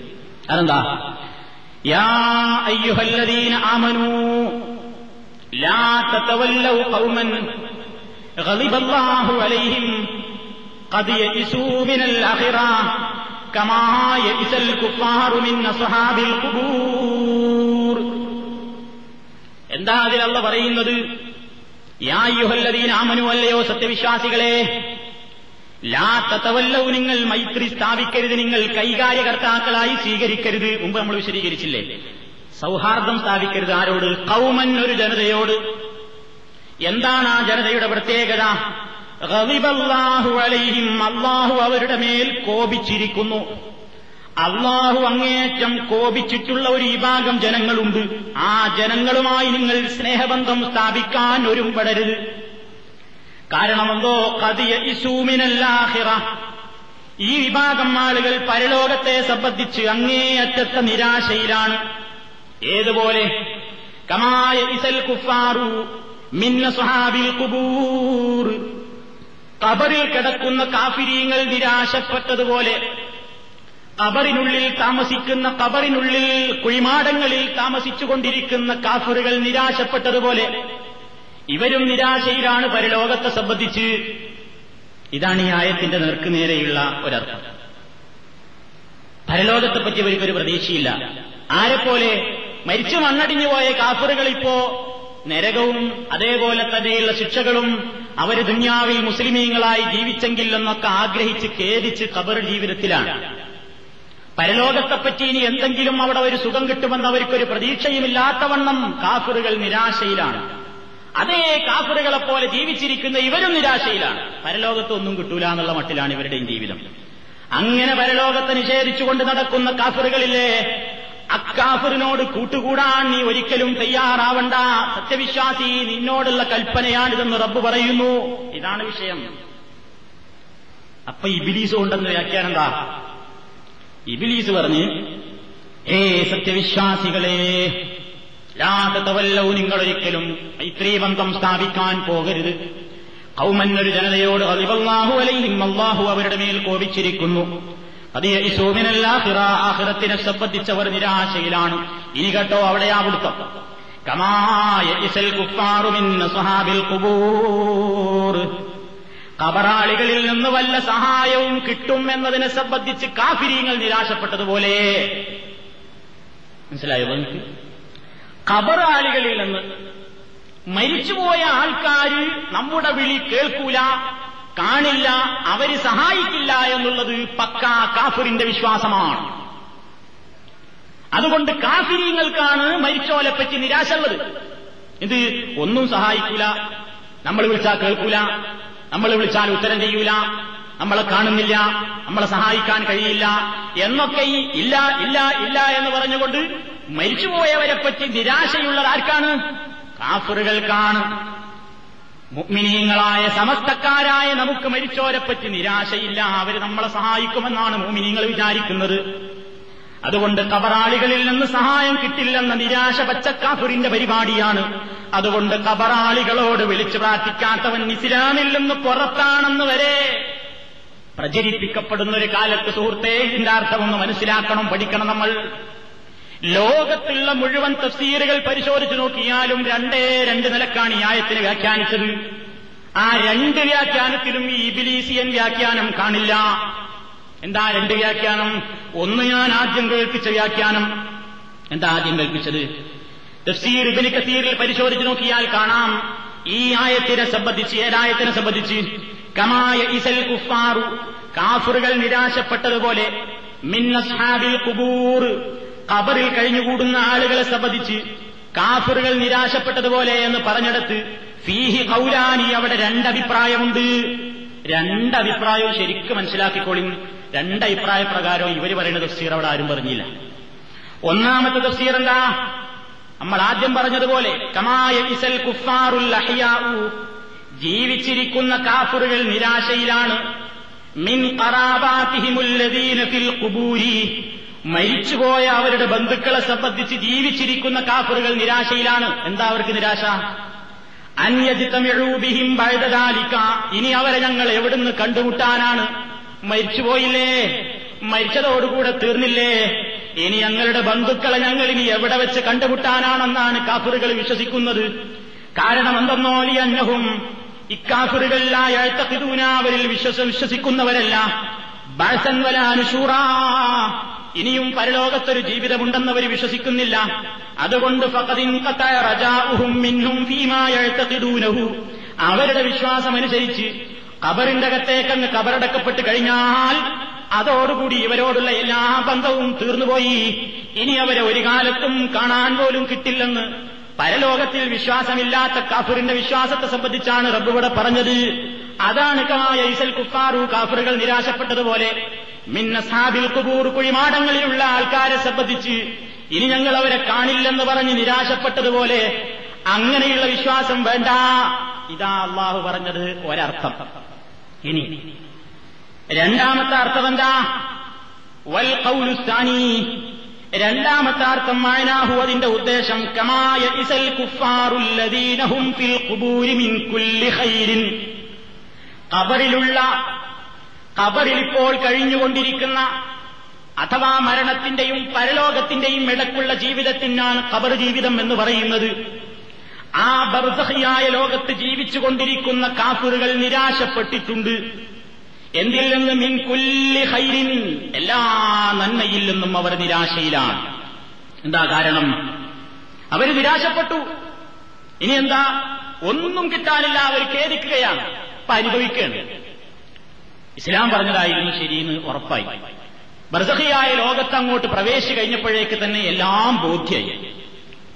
അതെന്താ യാ അയ്യുഹല്ലദീന ആമനൂ ലാ തതവല്ലൗ ഖൗമൻ غضب الله عليهم قد يئسوا من الآخرة كما يئس الكفار من أصحاب القبور എന്താ അതിലല്ല പറയുന്നത്? യായുഹല്ലതീൻ ആമനു അല്ലയോ സത്യവിശ്വാസികളെ ലാത്തവല്ലവും നിങ്ങൾ മൈത്രി സ്ഥാപിക്കരുത് നിങ്ങൾ കൈകാര്യകർത്താക്കളായി സ്വീകരിക്കരുത്. മുമ്പ് നമ്മൾ വിശദീകരിച്ചില്ലേ? സൗഹാർദ്ദം സ്ഥാപിക്കരുത് ആരോട്? കൗമൻ ഒരു ജനതയോട്. എന്താണ് ആ ജനതയുടെ പ്രത്യേകത? റവിബല്ലാഹു അലൈഹിം അള്ളാഹു അവരുടെ മേൽ കോപിച്ചിരിക്കുന്നു. അള്ളാഹു അങ്ങേറ്റം കോപിച്ചിട്ടുള്ള ഒരു വിഭാഗം ജനങ്ങളുണ്ട്. ആ ജനങ്ങളുമായി നിങ്ങൾ സ്നേഹബന്ധം സ്ഥാപിക്കാൻ ഒരുമ്പടരുത്. കാരണമെന്തോ കതിയ ഇസൂമിനല്ലാഹിറ ഈ വിഭാഗം ആളുകൾ പരലോകത്തെ സംബന്ധിച്ച് അങ്ങേയറ്റത്തെ നിരാശയിലാണ്. ഏതുപോലെ? കമായ ഇസൽ കുഫാറു മിന്ന സുഹാബിൽ കുബൂർ കബറിൽ കിടക്കുന്ന കാഫിരീങ്ങൾ നിരാശപ്പെട്ടതുപോലെ കബറിനുള്ളിൽ താമസിക്കുന്ന കബറിനുള്ളിൽ കുഴിമാടങ്ങളിൽ താമസിച്ചുകൊണ്ടിരിക്കുന്ന കാഫറുകൾ നിരാശപ്പെട്ടതുപോലെ ഇവരും നിരാശയിലാണ് പരലോകത്തെ സംബന്ധിച്ച്. ഇതാണ് ഈ ആയത്തിന്റെ നേർക്ക് നേരെയുള്ള ഒരർത്ഥം. പരലോകത്തെപ്പറ്റി ഇവർക്കൊരു പ്രതീക്ഷയില്ല. ആരെപ്പോലെ മരിച്ചു മണ്ണടിഞ്ഞു പോയ കാഫറുകൾ ഇപ്പോ നരകവും അതേപോലെ തന്നെയുള്ള ശിക്ഷകളും അവർ ദുന്യാവിൽ മുസ്ലിമീങ്ങളായി ജീവിച്ചെങ്കിൽ എന്നൊക്കെ ആഗ്രഹിച്ച് ഖേദിച്ച് കബർ ജീവിതത്തിലാണ്. പരലോകത്തെപ്പറ്റി ഇനി എന്തെങ്കിലും അവിടെ ഒരു സുഖം കിട്ടുമെന്ന് അവർക്കൊരു പ്രതീക്ഷയുമില്ലാത്തവണ്ണം കാഫറുകൾ നിരാശയിലാണ്. അതേ കാഫറുകളെ പോലെ ജീവിച്ചിരിക്കുന്ന ഇവരും നിരാശയിലാണ്. പരലോകത്ത് ഒന്നും കിട്ടൂല എന്നുള്ള മട്ടിലാണ് ഇവരുടെയും ജീവിതം. അങ്ങനെ പരലോകത്തെ നിഷേധിച്ചുകൊണ്ട് നടക്കുന്ന കാഫറുകളില്ലേ? അക്കാഫറിനോട് കൂട്ടുകൂടാൻ നീ ഒരിക്കലും തയ്യാറാവണ്ട. സത്യവിശ്വാസി നിന്നോടുള്ള കൽപ്പനയാണിതെന്ന് റബ്ബ് പറയുന്നു. ഇതാണ് വിഷയം. അപ്പൊ ഇബിലീസ് ഉണ്ടെന്ന് വ്യാഖ്യാനം എന്താ? ഇബിലീസ് പറഞ്ഞ് ഏ സത്യവിശ്വാസികളെ ലാതവല്ലവും നിങ്ങളൊരിക്കലും മൈത്രീബന്ധം സ്ഥാപിക്കാൻ പോകരുത്. കൗമന്നൊരു ജനതയോട് അതിവല്ലാഹു അലൈഹിം അള്ളാഹു അവരുടെ മേൽ കോപിച്ചിരിക്കുന്നു. ആഹ്റത്തിനെ സംബന്ധിച്ചവർ നിരാശയിലാണ്. ഇനി കേട്ടോ അവിടെ അവിടെയാ പിടുത്തം. കബറാളികളിൽ നിന്ന് വല്ല സഹായവും കിട്ടും എന്നതിനെ സംബന്ധിച്ച് കാഫിരിയങ്ങൾ നിരാശപ്പെട്ടതുപോലെ. മനസ്സിലായോ നിങ്ങൾക്ക്? കബറാളികളിൽ നിന്ന് മരിച്ചുപോയ ആൾക്കാർ നമ്മുടെ വിളി കേൾക്കൂല കാണില്ല അവർ സഹായിക്കില്ല എന്നുള്ളത് പക്ക കാഫിറിന്റെ വിശ്വാസമാണ്. അതുകൊണ്ട് കാഫിരിയങ്ങൾക്കാണ് മരിച്ചോലെപ്പറ്റി നിരാശ ഉള്ളത് ഇത് ഒന്നും സഹായിക്കൂല നമ്മൾ വിളിച്ചാൽ കേൾക്കൂല നമ്മൾ വിളിച്ചാൽ ഉത്തരം ചെയ്യൂല. നമ്മളെ കാണുന്നില്ല. നമ്മളെ സഹായിക്കാൻ കഴിയില്ല. എന്നൊക്കെ ഈ ഇല്ല ഇല്ല ഇല്ല എന്ന് പറഞ്ഞുകൊണ്ട് മരിച്ചുപോയവരെ പറ്റി നിരാശയുള്ളത് ആർക്കാണ്? കാഫറുകൾക്കാണ് മുഗ്മിനീങ്ങളായ സമസ്തക്കാരായ നമുക്ക് മരിച്ചവരെപ്പറ്റി നിരാശയില്ല. അവർ നമ്മളെ സഹായിക്കുമെന്നാണ് മുഗ്മിനീങ്ങൾ വിചാരിക്കുന്നത്. അതുകൊണ്ട് കബറാളികളിൽ നിന്ന് സഹായം കിട്ടില്ലെന്ന നിരാശ പച്ചക്കാഫുരിന്റെ പരിപാടിയാണ്. അതുകൊണ്ട് കബറാളികളോട് വിളിച്ചു പ്രാർത്ഥിക്കാത്തവൻ ഇസ്ലാമിൽ നിന്ന് പുറത്താണെന്ന് വരെ പ്രചരിപ്പിക്കപ്പെടുന്ന ഒരു കാലത്ത് സുഹൃത്തേ ഇതിന്റെ അർത്ഥമൊന്ന് മനസ്സിലാക്കണം പഠിക്കണം നമ്മൾ. ലോകത്തുള്ള മുഴുവൻ തഫ്സീറുകൾ പരിശോധിച്ചു നോക്കിയാലും രണ്ടേ രണ്ട് നിലക്കാണ് ഈ ആയത്തിന് വ്യാഖ്യാനിച്ചത്. ആ രണ്ട് വ്യാഖ്യാനത്തിലും ഈ ഇബിലീസിയൻ വ്യാഖ്യാനം കാണില്ല. എന്താ രണ്ട് വ്യാഖ്യാനം? ഒന്ന് ഞാൻ ആദ്യം കേൾപ്പിച്ച വ്യാഖ്യാനം. എന്താ ആദ്യം കേൾപ്പിച്ചത്? തഫ്സീർ ഇബിന് കസീറിൽ പരിശോധിച്ചു നോക്കിയാൽ കാണാം. ഈ ആയത്തിനെ സംബന്ധിച്ച് ഏതായത്തിനെ സംബന്ധിച്ച്? കമായ ഇസൽ കുഫാറു കാഫറുകൾ നിരാശപ്പെട്ടതുപോലെ മിന്നസ്ഹാബിൽ കുബൂർ ഖബറിൽ കഴിഞ്ഞുകൂടുന്ന ആളുകളെ സംബന്ധിച്ച് കാഫറുകൾ നിരാശപ്പെട്ടതുപോലെ എന്ന് പറഞ്ഞെടുത്ത് ഫീഹി കൗലാനി അവിടെ രണ്ടഭിപ്രായമുണ്ട്. രണ്ടഭിപ്രായവും ശരിക്കും രണ്ടഭിപ്രായ പ്രകാരവും ഇവർ പറയുന്ന തഫ്സീർ അവിടെ ആരും പറഞ്ഞില്ല. ഒന്നാമത്തെ തഫ്സീർ എന്താ? നമ്മൾ ആദ്യം പറഞ്ഞതുപോലെ കമായ ഇസൽ കുഫാറുൽ അഹിയാവു ജീവിച്ചിരിക്കുന്ന കാഫറുകൾ നിരാശയിലാണ്. മിൻ ഫിൽ ഖുബൂരി. മരിച്ചുപോയ അവരുടെ ബന്ധുക്കളെ സംബന്ധിച്ച് ജീവിച്ചിരിക്കുന്ന കാഫറുകൾ നിരാശയിലാണ്. എന്താ അവർക്ക് നിരാശ? അന്യജിത്തമിഴൂബിഹിം വഴുതാലിക്ക ഇനി അവരെ ഞങ്ങൾ എവിടുന്ന് കണ്ടുമുട്ടാനാണ്? മരിച്ചുപോയില്ലേ? മരിച്ചതോടുകൂടെ തീർന്നില്ലേ? ഇനി ഞങ്ങളുടെ ബന്ധുക്കളെ ഞങ്ങൾ ഇനി എവിടെ വെച്ച് കണ്ടുമുട്ടാനാണെന്നാണ് കാഫറുകൾ വിശ്വസിക്കുന്നത്. കാരണം എന്തെന്നോലി അന്നഹും ഇക്കാഫറുകളിലായ അവരിൽ വിശ്വസ വിശ്വസിക്കുന്നവരല്ല. ബാസൻ വലാനുഷൂറ ഇനിയും പരലോകത്തൊരു ജീവിതമുണ്ടെന്നവർ വിശ്വസിക്കുന്നില്ല. അതുകൊണ്ട് അവരുടെ വിശ്വാസമനുസരിച്ച് കബറിന്റെ അകത്തേക്കങ്ങ് കബറടക്കപ്പെട്ട് കഴിഞ്ഞാൽ അതോടുകൂടി ഇവരോടുള്ള എല്ലാ ബന്ധവും തീർന്നുപോയി. ഇനി അവരെ ഒരു കാലത്തും കാണാൻ പോലും കിട്ടില്ലെന്ന് പരലോകത്തിൽ വിശ്വാസമില്ലാത്ത കാഫിറിന്റെ വിശ്വാസത്തെ സംബന്ധിച്ചാണ് റബ്ബ് ഇവിടെ പറഞ്ഞത്. അതാണ് കായസൽ കുഫാറു കാഫുറുകൾ നിരാശപ്പെട്ടതുപോലെ. മിന്നസാബിൽ കുബൂർ കുഴിമാടങ്ങളിലുള്ള ആൾക്കാരെ സംബന്ധിച്ച് ഇനി ഞങ്ങൾ അവരെ കാണില്ലെന്ന് പറഞ്ഞ് നിരാശപ്പെട്ടതുപോലെ അങ്ങനെയുള്ള വിശ്വാസം വേണ്ട. ഇതാ അള്ളാഹു പറഞ്ഞത് ഒരർത്ഥം. ഇനി രണ്ടാമത്തെ അർത്ഥം എന്താ? വൽ കൗലുസ്ഥാനി രണ്ടാമത്തെ അർത്ഥം മായനാഹു അതിന്റെ ഉദ്ദേശം കമായ ഇസൽ കുഫാറുല്ലദീനഹും ഫിൽ ഖുബൂരി മിൻ കുല്ലി ഖൈരിൻ. കബറിലുള്ള ഖബറിൽ ഇപ്പോൾ കഴിഞ്ഞുകൊണ്ടിരിക്കുന്ന അഥവാ മരണത്തിന്റെയും പരലോകത്തിന്റെയും ഇടക്കുള്ള ജീവിതത്തിനാണ് കബർ ജീവിതം എന്ന് പറയുന്നത്. ആ ബർസഹിയായ ലോകത്ത് ജീവിച്ചുകൊണ്ടിരിക്കുന്ന കാഫുറുകൾ നിരാശപ്പെട്ടിട്ടുണ്ട്. എന്തിൽ നിന്ന് മിൻ കുല്ലി ഹൈരിൻ എല്ലാ നന്മയിൽ നിന്നും അവർ നിരാശയിലാണ്. എന്താ കാരണം? അവർ നിരാശപ്പെട്ടു. ഇനി എന്താ? ഒന്നും കിട്ടാനില്ല അവർ ഖേദിക്കുകയാണ്. അപ്പൊ അനുഭവിക്കുകയാണ്. ഇസ്ലാം പറഞ്ഞതായിരുന്നു ശരിയെന്ന് ഉറപ്പായി. ബർസഹിയായ ലോകത്ത് അങ്ങോട്ട് പ്രവേശിച്ചു കഴിഞ്ഞപ്പോഴേക്ക് തന്നെ എല്ലാം ബോധ്യായി.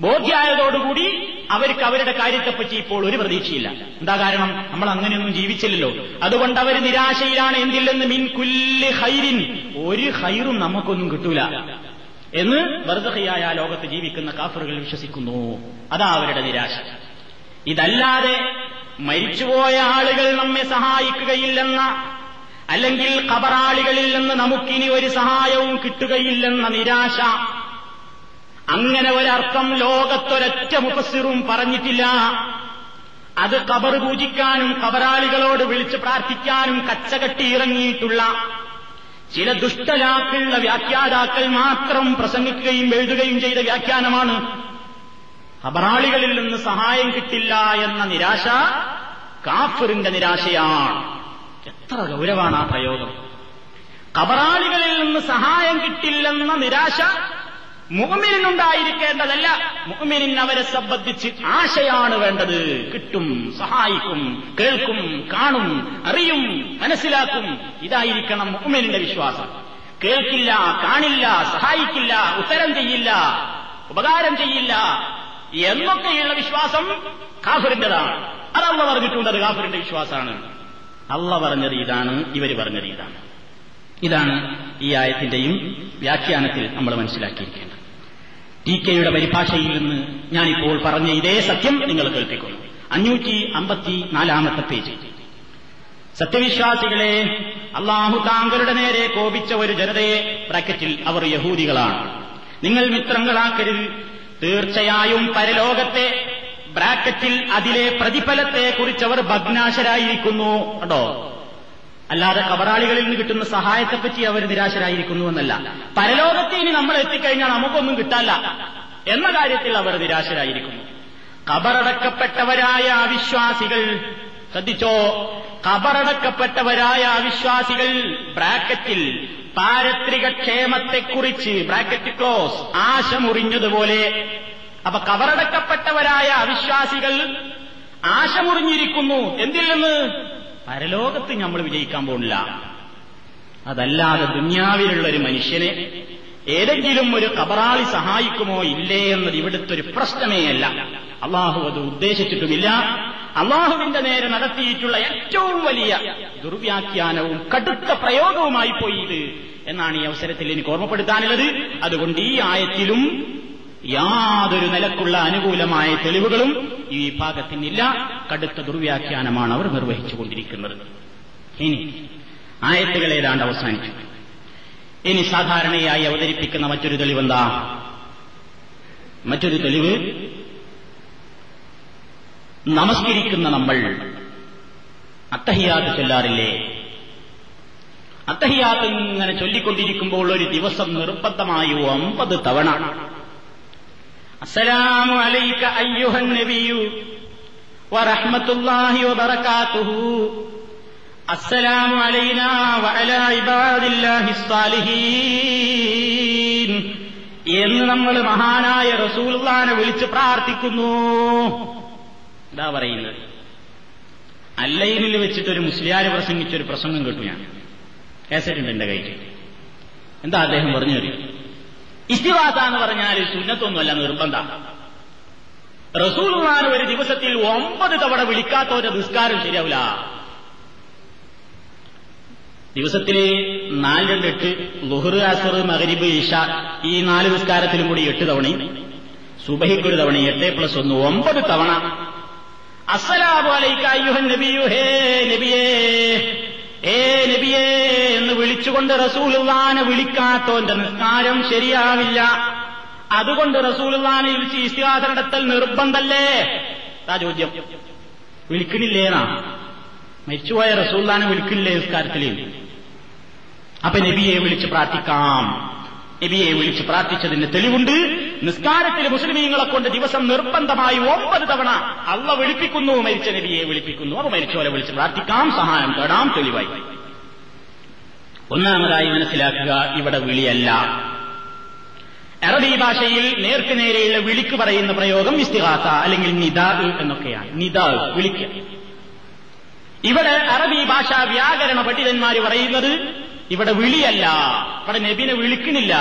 ബോധ്യായതോടുകൂടി അവർക്ക് അവരുടെ കാര്യത്തെപ്പറ്റി ഇപ്പോൾ ഒരു പ്രതീക്ഷയില്ല. എന്താ കാരണം? നമ്മൾ അങ്ങനെയൊന്നും ജീവിച്ചില്ലല്ലോ. അതുകൊണ്ട് അവർ നിരാശയിലാണ് എന്തില്ലെന്ന് മിൻ കുല്ല് ഹൈരിൻ ഒരു ഹൈറും നമുക്കൊന്നും കിട്ടൂല. എന്ന് വെറുതെയായ ലോകത്ത് ജീവിക്കുന്ന കാഫറുകൾ വിശ്വസിക്കുന്നു. അതാ അവരുടെ നിരാശ. ഇതല്ലാതെ മരിച്ചുപോയ ആളുകൾ നമ്മെ സഹായിക്കുകയില്ലെന്ന അല്ലെങ്കിൽ കബറാളികളിൽ നിന്ന് നമുക്കിനി ഒരു സഹായവും കിട്ടുകയില്ലെന്ന നിരാശ അങ്ങനെ ഒരർത്ഥം ലോകത്തൊരൊറ്റ മുഫസ്സിറും പറഞ്ഞിട്ടില്ല. അത് കബർ പൂജിക്കാനും കബറാളികളോട് വിളിച്ച് പ്രാർത്ഥിക്കാനും കച്ചകെട്ടി ഇറങ്ങിയിട്ടുള്ള ചില ദുഷ്ടരാക്കുള്ള വ്യാഖ്യാതാക്കൾ മാത്രം പ്രസംഗിക്കുകയും എഴുതുകയും ചെയ്ത വ്യാഖ്യാനമാണ്. കബറാളികളിൽ നിന്ന് സഹായം കിട്ടില്ല എന്ന നിരാശ കാഫറിന്റെ നിരാശയാണ്. എത്ര ഗൗരവാണ് ആ പ്രയോഗം. കബറാളികളിൽ നിന്ന് സഹായം കിട്ടില്ലെന്ന നിരാശ മുഹമ്മിനുണ്ടായിരിക്കേണ്ടതല്ല മുഹമ്മിനിൻ അവരെ സംബന്ധിച്ച് ആശയാണ് വേണ്ടത്. കിട്ടും സഹായിക്കും കേൾക്കും കാണും അറിയും മനസ്സിലാക്കും. ഇതായിരിക്കണം മുഹമ്മിനിന്റെ വിശ്വാസം. കേൾക്കില്ല കാണില്ല സഹായിക്കില്ല ഉത്തരം ചെയ്യില്ല ഉപകാരം ചെയ്യില്ല എന്നൊക്കെയുള്ള വിശ്വാസം കാഫറിന്റേതാണ്. അതല്ല പറഞ്ഞിട്ടുണ്ട് അത് വിശ്വാസമാണ്. അല്ല പറഞ്ഞത് ഇതാണ് ഇവർ പറഞ്ഞത് ഇതാണ്. ഇതാണ് ഈ ആയത്തിന്റെയും വ്യാഖ്യാനത്തിൽ നമ്മൾ മനസ്സിലാക്കിയിരിക്കേണ്ടത്. ടി കെയുടെ പരിഭാഷയിൽ നിന്ന് ഞാനിപ്പോൾ പറഞ്ഞ ഇതേ സത്യം നിങ്ങൾ കേൾപ്പിക്കുന്നു. അഞ്ഞൂറ്റി അമ്പത്തി നാലാമത്തെ പേജ്. സത്യവിശ്വാസികളെ അള്ളാഹു താങ്കളുടെ നേരെ കോപിച്ച ഒരു ജനതയെ ബ്രാക്കറ്റിൽ അവർ യഹൂദികളാണ്. നിങ്ങൾ മിത്രങ്ങളാക്കരുത്. തീർച്ചയായും പരലോകത്തെ ബ്രാക്കറ്റിൽ അതിലെ പ്രതിഫലത്തെ കുറിച്ച് അവർ ഭഗ്നാശരായിരിക്കുന്നു. കേട്ടോ അല്ലാതെ കബറാളികളിൽ നിന്ന് കിട്ടുന്ന സഹായത്തെപ്പറ്റി അവർ നിരാശരായിരിക്കുന്നു എന്നല്ല. പരലോകത്തെ ഇനി നമ്മൾ എത്തിക്കഴിഞ്ഞാൽ നമുക്കൊന്നും കിട്ടാല്ല എന്ന കാര്യത്തിൽ അവർ നിരാശരായിരിക്കുന്നു. കബറടക്കപ്പെട്ടവരായ അവിശ്വാസികൾ ശ്രദ്ധിച്ചോ? കബറടക്കപ്പെട്ടവരായ അവിശ്വാസികൾ ബ്രാക്കറ്റിൽ പാരത്രിക ക്ഷേമത്തെക്കുറിച്ച് ബ്രാക്കറ്റ് ക്ലോസ് ആശ മുറിഞ്ഞതുപോലെ അപ്പൊ കബറടക്കപ്പെട്ടവരായ അവിശ്വാസികൾ ആശ മുറിഞ്ഞിരിക്കുന്നു എന്തിൽ നിന്ന്? പരലോകത്ത് നമ്മൾ വിജയിക്കാൻ പോണില്ല അതല്ലാതെ ദുന്യാവിലുള്ള ഒരു മനുഷ്യനെ ഏതെങ്കിലും ഒരു കബറാളി സഹായിക്കുമോ ഇല്ലേ എന്നത് ഇവിടുത്തെ ഒരു പ്രശ്നമേ അല്ല. അള്ളാഹു അത് ഉദ്ദേശിച്ചിട്ടുമില്ല. അള്ളാഹുവിന്റെ നേരെ നടത്തിയിട്ടുള്ള ഏറ്റവും വലിയ ദുർവ്യാഖ്യാനവും കടുത്ത പ്രയോഗവുമായി പോയി ഇത് എന്നാണ് ഈ അവസരത്തിൽ എനിക്ക് ഓർമ്മപ്പെടുത്താനുള്ളത്. അതുകൊണ്ട് ഈ ആയത്തിലും യാതൊരു നിലക്കുള്ള അനുകൂലമായ തെളിവുകളും ഈ വിഭാഗത്തിനില്ല. കടുത്ത ദുർവ്യാഖ്യാനമാണ് അവർ നിർവഹിച്ചുകൊണ്ടിരിക്കുന്നത്. ഇനി ആയത്തുകൾ ഏതാണ്ട് അവസാനിച്ചു. ഇനി സാധാരണയായി അവതരിപ്പിക്കുന്ന മറ്റൊരു തെളിവെന്താ? മറ്റൊരു തെളിവ് നമസ്കരിക്കുന്ന നമ്മൾ അത്തഹിയാത്ത് ചൊല്ലാറില്ലേ? അത്തഹിയാത്ത് ഇങ്ങനെ ചൊല്ലിക്കൊണ്ടിരിക്കുമ്പോൾ ഒരു ദിവസം നിർബന്ധമായി ഒമ്പത് തവണ അസ്സലാമു അലൈക വറഹ്മത്തുള്ളാഹി വബറകാതുഹു. അസ്സലാമു അലൈനാ ഇബാദില്ലാഹി സ്വാലിഹീൻ എന്ന് നമ്മൾ മഹാനായ റസൂലുള്ളാനെ വിളിച്ച് പ്രാർത്ഥിക്കുന്നു. എന്താ പറയുന്നത്. അല്ലയിനിൽ വെച്ചിട്ടൊരു മുസ്ലിയാര് പ്രസംഗിച്ചൊരു പ്രസംഗം കേട്ടു ഞാൻ. കേസറ്റുണ്ട് എന്റെ കയ്യിൽ? എന്താ അദ്ദേഹം പറഞ്ഞു തരും ഇസ്തിവാസ എന്ന് പറഞ്ഞാൽ സുന്നത്തൊന്നുമല്ല നിർബന്ധ. റസൂൽമാൻ ഒരു ദിവസത്തിൽ ഒമ്പത് തവണ വിളിക്കാത്തവരുടെ നിസ്കാരം ശരിയാവില്ല ദിവസത്തിൽ നാല് രണ്ട് എട്ട് ലുഹർ അസർ മകരിബ് ഇഷ ഈ നാല് നിസ്കാരത്തിലും കൂടി എട്ട് തവണയും സുബഹിക്കൊരു തവണ എട്ട് പ്ലസ് ഒന്ന് ഒമ്പത് തവണ. അസ്സലാമു അലൈക നബിയുഹേ നബിയേ. ഏ നബിയേ എന്ന് വിളിച്ചുകൊണ്ട് റസൂലുള്ളാനെ വിളിക്കാത്തോന്റെ നിസ്കാരം ശരിയാവില്ല. അതുകൊണ്ട് റസൂലുള്ളാനെ വിളിച്ച് ഇസ്തിഹാസ നടത്തൽ നിർബന്ധല്ലേ? ആ ചോദ്യം. വിളിക്കണില്ലേനാ മരിച്ചുപോയ റസൂല്ലാനെ വിളിക്കില്ലേ നിസ്കാരത്തിൽ? അപ്പൊ നബിയെ വിളിച്ച് പ്രാർത്ഥിക്കാം. നബിയെ വിളിച്ച് പ്രാർത്ഥിച്ചതിന് തെളിവുണ്ട്. നിസ്കാരത്തിൽ മുസ്ലിമീങ്ങളെ കൊണ്ട് ദിവസം നിർബന്ധമായി ഒമ്പത് തവണ അള്ള വിളിപ്പിക്കുന്നു മരിച്ച നബിയെ വിളിപ്പിക്കുന്നു. അപ്പൊ മരിച്ചവരെ വിളിച്ച് പ്രാർത്ഥിക്കാം. സഹായം തേടാം. തെളിവായി. ഒന്നാമതായി മനസ്സിലാക്കുക ഇവിടെ വിളിയല്ല. അറബി ഭാഷയിൽ നേർക്ക് നേരെയുള്ള വിളിക്ക് പറയുന്ന പ്രയോഗം ഇസ്തിഹാസ അല്ലെങ്കിൽ നിദാ എന്നൊക്കെയാണ്. നിദാ വിളിക്കുക ഇവിടെ അറബി ഭാഷാ വ്യാകരണ പണ്ഡിതന്മാർ പറയുന്നത് ഇവിടെ വിളിയല്ല. ഇവിടെ നബിനെ വിളിക്കുന്നില്ല.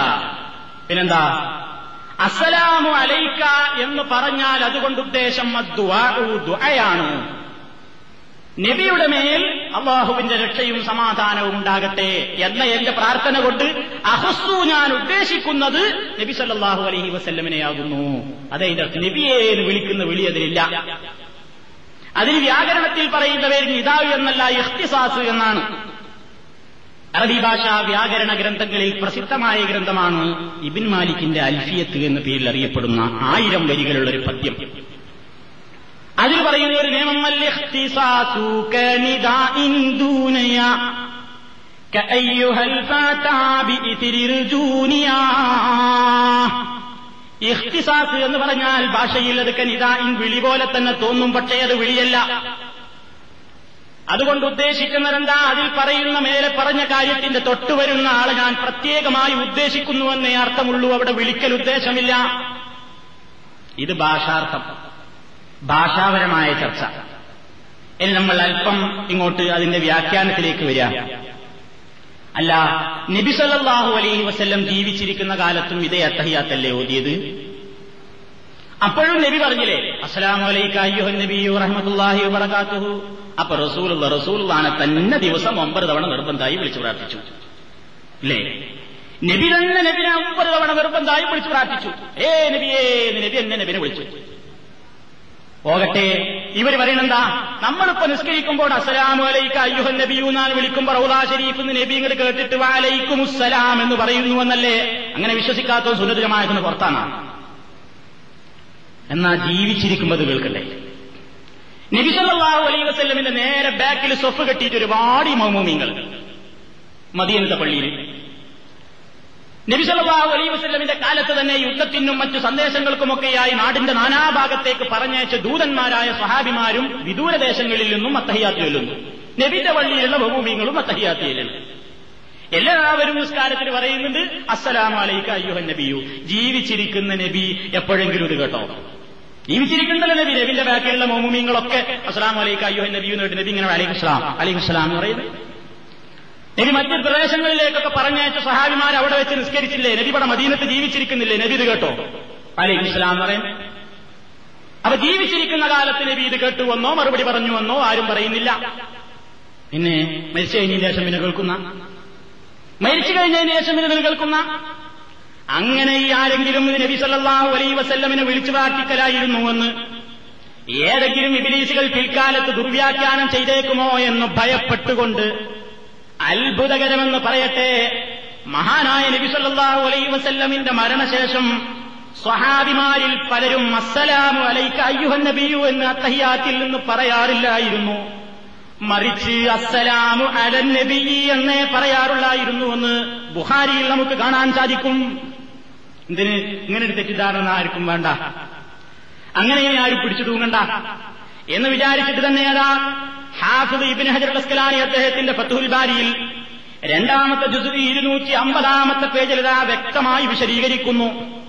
പിന്നെന്താ? അസലാമു അലൈക്ക എന്ന് പറഞ്ഞാൽ അതുകൊണ്ട് ഉദ്ദേശം ദുആയാണ് നബിയുടെ മേൽ അള്ളാഹുവിന്റെ രക്ഷയും സമാധാനവും ഉണ്ടാകട്ടെ എന്ന എന്റെ പ്രാർത്ഥന കൊണ്ട് അഹസ്സു ഞാൻ ഉദ്ദേശിക്കുന്നത് നബി സല്ലാഹു അലഹി വസ്ല്ലമിനെയാകുന്നു. അതെ നബിയെ വിളിക്കുന്ന വിളി അതിലില്ല. അതിന് വ്യാകരണത്തിൽ പറയുന്ന പേര് നിതാവ് എന്നല്ല ഇഖ്തിസാസ് എന്നാണ്. അറബി ഭാഷാ വ്യാകരണ ഗ്രന്ഥങ്ങളിൽ പ്രസിദ്ധമായ ഗ്രന്ഥമാണ് ഇബിൻ മാലിക്കിന്റെ അൽഫിയത്ത് എന്ന പേരിൽ അറിയപ്പെടുന്ന ആയിരം വരികളുള്ള ഒരു പദ്യം. അതിൽ പറയുന്ന ഒരു നിയമം ഇഖ്തിസാസ് എന്ന് പറഞ്ഞാൽ ഭാഷയിൽ അത് കനിതായിൻ വിളി പോലെ തന്നെ തോന്നും പക്ഷേ അത് വിളിയല്ല. അതുകൊണ്ട് ഉദ്ദേശിക്കുന്നതെന്താ? അതിൽ പറയുന്ന മേലെ പറഞ്ഞ കാര്യത്തിന്റെ തൊട്ടുവരുന്ന ആൾ ഞാൻ പ്രത്യേകമായി ഉദ്ദേശിക്കുന്നുവെന്നേ അർത്ഥമുള്ളൂ. അവിടെ വിളിക്കൽ ഉദ്ദേശമില്ല. ഇത് ഭാഷാർത്ഥം. ഭാഷാപരമായ ചർച്ച. ഇനി നമ്മൾ അല്പം ഇങ്ങോട്ട് അതിന്റെ വ്യാഖ്യാനത്തിലേക്ക് വരിക. അല്ല നബി സല്ലല്ലാഹു അലൈഹി വസ്ല്ലം ജീവിച്ചിരിക്കുന്ന കാലത്തും ഇതേ അത്തഹിയാത്തല്ലേ ഓതിയത്? അപ്പോഴും നബി പറഞ്ഞില്ലേ അസ്സലാമു അലൈക അയ്യുഹൻ നബിയു വബറകാതുഹു അപ്പൊ റസൂലുള്ള റസൂലുള്ളാനെ തന്നെ ദിവസം ഒമ്പത് തവണ നിർബന്ധമായി വിളിച്ചു പ്രാർത്ഥിച്ചു. അല്ലേ നബി തന്നെ നബിനെ ഒമ്പത് തവണ നിർബന്ധമായി വിളിച്ചു പ്രാർത്ഥിച്ചു. ഏ നബിയേ നബി എന്നെ നബിനെ വിളിച്ചു. പോകട്ടെ ഇവർ പറയണെന്താ? നമ്മളിപ്പോ നിസ്കരിക്കുമ്പോൾ അസ്സലാമു അലൈക അയ്യുഹൻ നബിയു വിളിക്കുമ്പോൾ റൗദാ ഷരീഫ് എന്ന് നബി ഇങ്ങോട്ട് കേട്ടിട്ട് വാലൈക്കും എന്ന് പറയുന്നുവെന്നല്ലേ അങ്ങനെ വിശ്വസിക്കാത്ത സുനദുരമായതിന് പുറത്താണ്. എന്നാ ജീവിച്ചിരിക്കുമ്പോൾ അത് കേൾക്കണ്ടേ? നബിസല്ലാഹു അലൈ വസ്ല്ലമിന്റെ നേരെ ബാക്കിൽ സൊഫ് കെട്ടിയിട്ട് ഒരുപാട് മൗമൂമിങ്ങൾ മദീനത്തെ പള്ളിയിൽ നബിസല്ലാഹു അലൈ വസ്ല്ലമിന്റെ കാലത്ത് തന്നെ യുദ്ധത്തിനും മറ്റു സന്ദേശങ്ങൾക്കുമൊക്കെയായി നാടിന്റെ നാനാഭാഗത്തേക്ക് പറഞ്ഞയച്ച ദൂതന്മാരായ സഹാബിമാരും വിദൂരദേശങ്ങളിൽ നിന്നും അത്തഹിയാത്ത് ചൊല്ലുന്നു നബിന്റെ പള്ളിയിലുള്ള മൗമൂമിങ്ങളും അത്തഹിയാത്ത് ചെല്ലുന്നു എല്ലാവരും നിസ്കാരത്തിൽ പറയുന്നുണ്ട് അസ്സലാം അലൈക്ക അയ്യുഹൻ നബിയു. ജീവിച്ചിരിക്കുന്ന നബി എപ്പോഴെങ്കിലും ഇത് കേട്ടോ. ജീവിച്ചിരിക്കുന്നല്ലോ നബി നബിന്റെ ബാക്കിയുള്ള മോമുമീങ്ങളൊക്കെ അസ്സലാം അലൈക്ക അയ്യോ നബി എന്ന് നബി ഇങ്ങനെ അലൈഹി സ്ലാം അലൈഹി സ്ലാം എന്ന് പറയുന്നത് നബി മറ്റു പ്രദേശങ്ങളിലേക്കൊക്കെ പറഞ്ഞയച്ച സഹാബിമാർ അവിടെ വെച്ച് നിസ്കരിച്ചില്ലേ? നബി ഇവിടെ മദീനത്ത് ജീവിച്ചിരിക്കുന്നില്ലേ? നബി ഇത് കേട്ടോ. അലൈഹി സ്ലാം എന്ന് പറയും അപ്പൊ ജീവിച്ചിരിക്കുന്ന കാലത്ത് നബി ഇത് കേട്ടുവന്നോ മറുപടി പറഞ്ഞു വന്നോ? ആരും പറയുന്നില്ല. പിന്നെ മരിച്ചു കഴിഞ്ഞ ശേഷം പിന്നെ കേൾക്കുന്ന മരിച്ചു കഴിഞ്ഞതിന് ശേഷം ഇത് നിലനിൽക്കുന്ന അങ്ങനെ ഈ ആരെങ്കിലും നബി സല്ലല്ലാഹു അലൈഹി വസല്ലമിനെ വിളിച്ചു പ്രാർത്ഥിക്കലായിരുന്നു എന്ന് ഏതെങ്കിലും വിപരീസികൾ പിൽക്കാലത്ത് ദുർവ്യാഖ്യാനം ചെയ്തേക്കുമോ എന്ന് ഭയപ്പെട്ടുകൊണ്ട് അത്ഭുതകരമെന്ന് പറയട്ടെ മഹാനായ നബി സല്ലാഹു അലൈഹി വസല്ലമിന്റെ മരണശേഷം സ്വഹാബിമാരിൽ പലരും അസ്സലാമു അലൈക അയ്യുഹൻ നബിയു എന്ന് അത്തഹിയാത്തിൽ നിന്ന് പറയാറില്ലായിരുന്നു. മറിച്ച് അസ്സലാമു അലൻ നബി എന്നേ പറയാറുള്ളായിരുന്നു എന്ന് ബുഹാരിയിൽ നമുക്ക് കാണാൻ സാധിക്കും. എന്തിന്? ഇങ്ങനെ ഒരു തെറ്റിദ്ധാരണ ആർക്കും വേണ്ട. അങ്ങനെ ആരും പിടിച്ചു തൂങ്ങണ്ട. എന്ന് വിചാരിച്ചിട്ട് തന്നെ അതാ ഹാഫിദ് ഇബിൻ ഹജർ അസ്കലാനി അദ്ദേഹത്തിന്റെ ഫത്തുൽ ബാരിയിൽ രണ്ടാമത്തെ ജുസു ഇരുന്നൂറ്റി അമ്പതാമത്തെ പേജിൽ ഇതാ വ്യക്തമായി വിശദീകരിക്കുന്നു.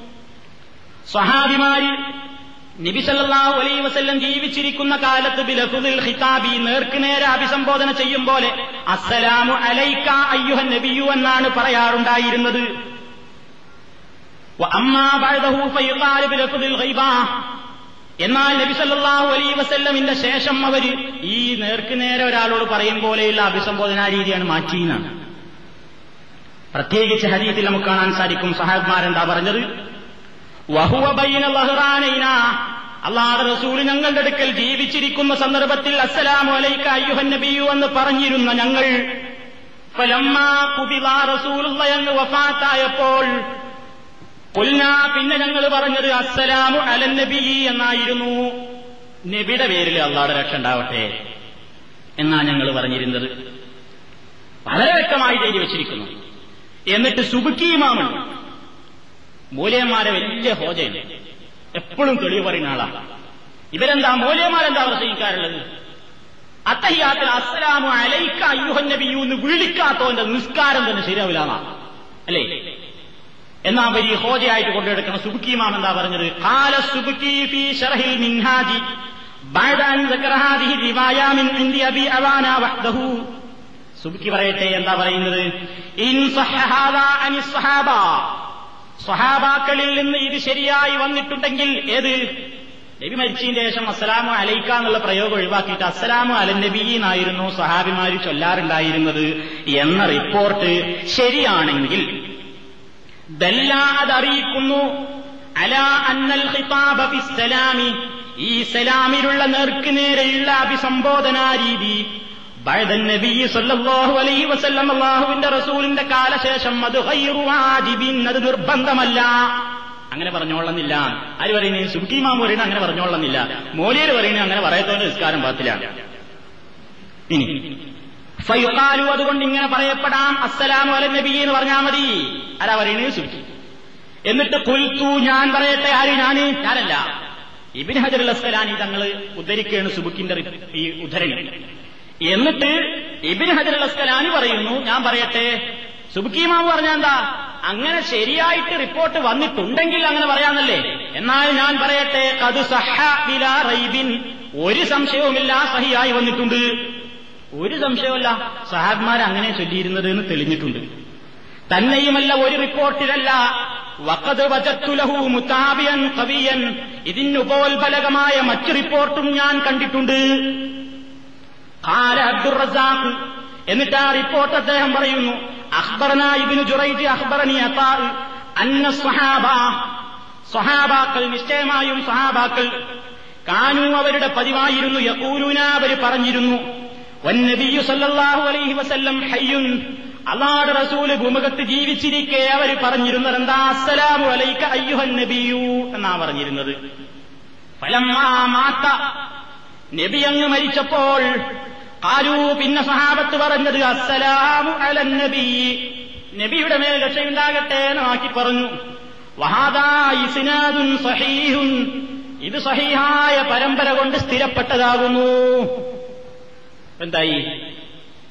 സ്വഹാബിമാരി സല്ലല്ലാഹു അലൈ വസല്ലം ജീവിച്ചിരിക്കുന്ന കാലത്ത് ബിലഹുദിൽ ഖിതാബി നേർക്കുനേരെ അഭിസംബോധന ചെയ്യും പോലെ അസ്സലാമു അലൈക്ക അയ്യുഹ നബിയു എന്നാണ് പറയാറുണ്ടായിരുന്നത്. എന്നാൽ നബി സല്ലല്ലാഹു അലൈ വസല്ലമിന്റെ ശേഷം അവർ ഈ നേർക്ക് നേരെ ഒരാളോട് പറയും പോലെയുള്ള അഭിസംബോധനാ രീതിയാണ് മാറ്റിയെന്നാണ്. പ്രത്യേകിച്ച് ഹരീത്തിൽ നമുക്ക് കാണാൻ സാധിക്കും സഹാബ്മാരെന്താ പറഞ്ഞത്? അള്ളാഹ് റസൂൽ ഞങ്ങളുടെ അടുക്കൽ ജീവിച്ചിരിക്കുന്ന സന്ദർഭത്തിൽ അസ്സലാമു അലൈക്ക അയ്യുഹൻ നബിയു എന്ന് പറഞ്ഞിരുന്ന ഞങ്ങൾ എന്ന് വഫാത്തായപ്പോൾ പിന്നെ ഞങ്ങൾ പറഞ്ഞത് അസ്സലാമു അലൻ നബി എന്നായിരുന്നു. നബിയുടെ പേരിൽ അള്ളാഹുടെ രക്ഷ ഉണ്ടാവട്ടെ എന്നാ ഞങ്ങൾ പറഞ്ഞിരുന്നത്. വളരെ വ്യക്തമായി എഴുതി വെച്ചിരിക്കുന്നു. എന്നിട്ട് സുബുക്കിയുമാമുണ്ട് മൂലയന്മാരെ വലിയ ഹോജയാണ് എപ്പോഴും തെളിവ് പറയുന്ന ആളാണ് ഇവരെന്താ മൂലയന്മാരെന്താ പ്രസംഗിക്കാറുള്ളത് അത്തഹിയാത്തിൽ അസ്സലാമു അലൈക്ക അയ്യുഹൻ നബിയു എന്ന് വിളിക്കാത്തവന്റെ നിസ്കാരം തന്നെ ശരിയാവില്ല അല്ലേ എന്നാ വലിയ ഹോജയായിട്ട് കൊണ്ടെടുക്കുന്ന സുബുക്കിമാം എന്താ പറഞ്ഞത് കാല സുബുക്കി ഫി ഷർഹിൽ മിൻഹാജി بعد أن ذكر هذه الرواية من عند أبي أوانا وحده സുബുക്കി പറയട്ടെ എന്താ പറയുന്നത് ഇൻ സഹഹാദ അനി സഹാബ സ്വഹാബാക്കളിൽ നിന്ന് ഇത് ശരിയായി വന്നിട്ടുണ്ടെങ്കിൽ ഏത്? നബി മരിച്ചതിന് ശേഷം അസ്സലാമു അലൈക്ക എന്നുള്ള പ്രയോഗം ഒഴിവാക്കിയിട്ട് അസ്സലാമു അല നബി എന്നായിരുന്നു സഹാബിമാര് ചൊല്ലാറുണ്ടായിരുന്നത് എന്ന റിപ്പോർട്ട് ശരിയാണെങ്കിൽ ദല്ലാതറിയിക്കുന്നു അല അന്നൽ ഖിതാബ ഫിസ്സലാമി ഈ സലാമിലുള്ള നേർക്ക് നേരെയുള്ള അഭിസംബോധനാ രീതി റസൂലിന്റെ കാലശേഷം അത് അത് നിർബന്ധമല്ല. അങ്ങനെ പറഞ്ഞോളന്നില്ല. ആര് പറയുന്നത് സുബിമാം പറയുന്നത് അങ്ങനെ പറഞ്ഞോളന്നില്ല. മോലിയർ പറയുന്നത് അങ്ങനെ പറയത്തോണ്ട് നിസ്കാരം പാത്തിലാണ് ഇനി. അതുകൊണ്ട് ഇങ്ങനെ പറയപ്പെടാം. അസ്സലാമു അല നബി എന്ന് പറഞ്ഞാൽ മതി. ആരാ പറയുന്നത് സുഖി എന്നിട്ട് കുൽത്തു ഞാൻ പറയട്ടെ ആര്? ഞാൻ. ഞാനല്ല. ഇബിൻ ഹജർ അസ്സലാനി തങ്ങൾ ഉദ്ധരിക്കുകയാണ് സുബുക്കിന്റെ ഈ ഉദ്ധരണി. എന്നിട്ട് ഇബിൻ ഹജർ അസ്കലാനി പറയുന്നു ഞാൻ പറയട്ടെ സുബുക്കീമാവ് പറഞ്ഞ എന്താ? അങ്ങനെ ശരിയായിട്ട് റിപ്പോർട്ട് വന്നിട്ടുണ്ടെങ്കിൽ അങ്ങനെ പറയാന്നല്ലേ? എന്നാൽ ഞാൻ പറയട്ടെ കതു റൈബിൻ. ഒരു സംശയവുമില്ല സഹിയായി വന്നിട്ടുണ്ട്. ഒരു സംശയമല്ല സഹാബ്മാർ അങ്ങനെ ചൊല്ലിയിരുന്നത് എന്ന് തെളിഞ്ഞിട്ടുണ്ട്. തന്നെയുമല്ല ഒരു റിപ്പോർട്ടിലല്ല വക്കത് വജത്തുലഹു മുത്താബിയൻ കവിയൻ ഇതിനുപോൽബലകമായ മറ്റു റിപ്പോർട്ടും ഞാൻ കണ്ടിട്ടുണ്ട്. ഖാല അബ്ദുർ റസാഖ്. എന്നിട്ട് ആ റിപ്പോർട്ട് അദ്ദേഹം പറയുന്നു അഖ്ബറന ഇബ്നു ജുറൈജ് അഖ്ബറനി അതാ അന്ന സ്വഹാബ സ്വഹാബാക്കൾ നിശ്ചയമായും സ്വഹാബാക്കൾ. കാനു അവരുടെ പതിവായിരുന്നു യകൂലൂന അവർ പറഞ്ഞിരുന്നു വന്നബിയു റസൂൽ ഭൂമുഖത്ത് ജീവിച്ചിരിക്കെ അവർ പറഞ്ഞിരുന്നത് എന്താ? അസ്സലാമു അലൈക അയ്യുഹൻ നബിയു എന്നാ പറഞ്ഞിരുന്നത്. ഫലമ്മാ മാത്ത നബി അങ്ങ് മരിച്ചപ്പോൾ ആരൂ പിന്നെ സഹാബത്ത് പറഞ്ഞത് അസ്സലാമു അലൻ നബി. നബിയുടെ മേൽ രക്ഷയുണ്ടാകട്ടെ എന്ന് ആക്കി പറഞ്ഞു. വഹാദാ സഹീഹും ഇത് സഹീഹായ പരമ്പര കൊണ്ട് സ്ഥിരപ്പെട്ടതാകുന്നു. എന്തായി?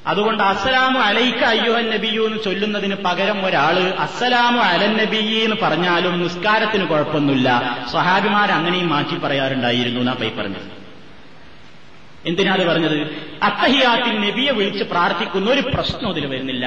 അതുകൊണ്ട് അസ്സലാമു അലൈക്ക അയ്യോഹൻ നബിയു എന്ന് ചൊല്ലുന്നതിന് പകരം ഒരാൾ അസ്സലാമു അലൻ നബി എന്ന് പറഞ്ഞാലും നിസ്കാരത്തിന് കുഴപ്പമൊന്നുമില്ല. സ്വഹാബിമാർ അങ്ങനെയും മാറ്റി പറയാറുണ്ടായിരുന്നു എന്നാ പൈ പറഞ്ഞത്. എന്തിനാണ് പറഞ്ഞത്? അത്തഹിയാത്തിൽ നബിയെ വിളിച്ച് പ്രാർത്ഥിക്കുന്ന ഒരു പ്രശ്നം അതിൽ വരുന്നില്ല.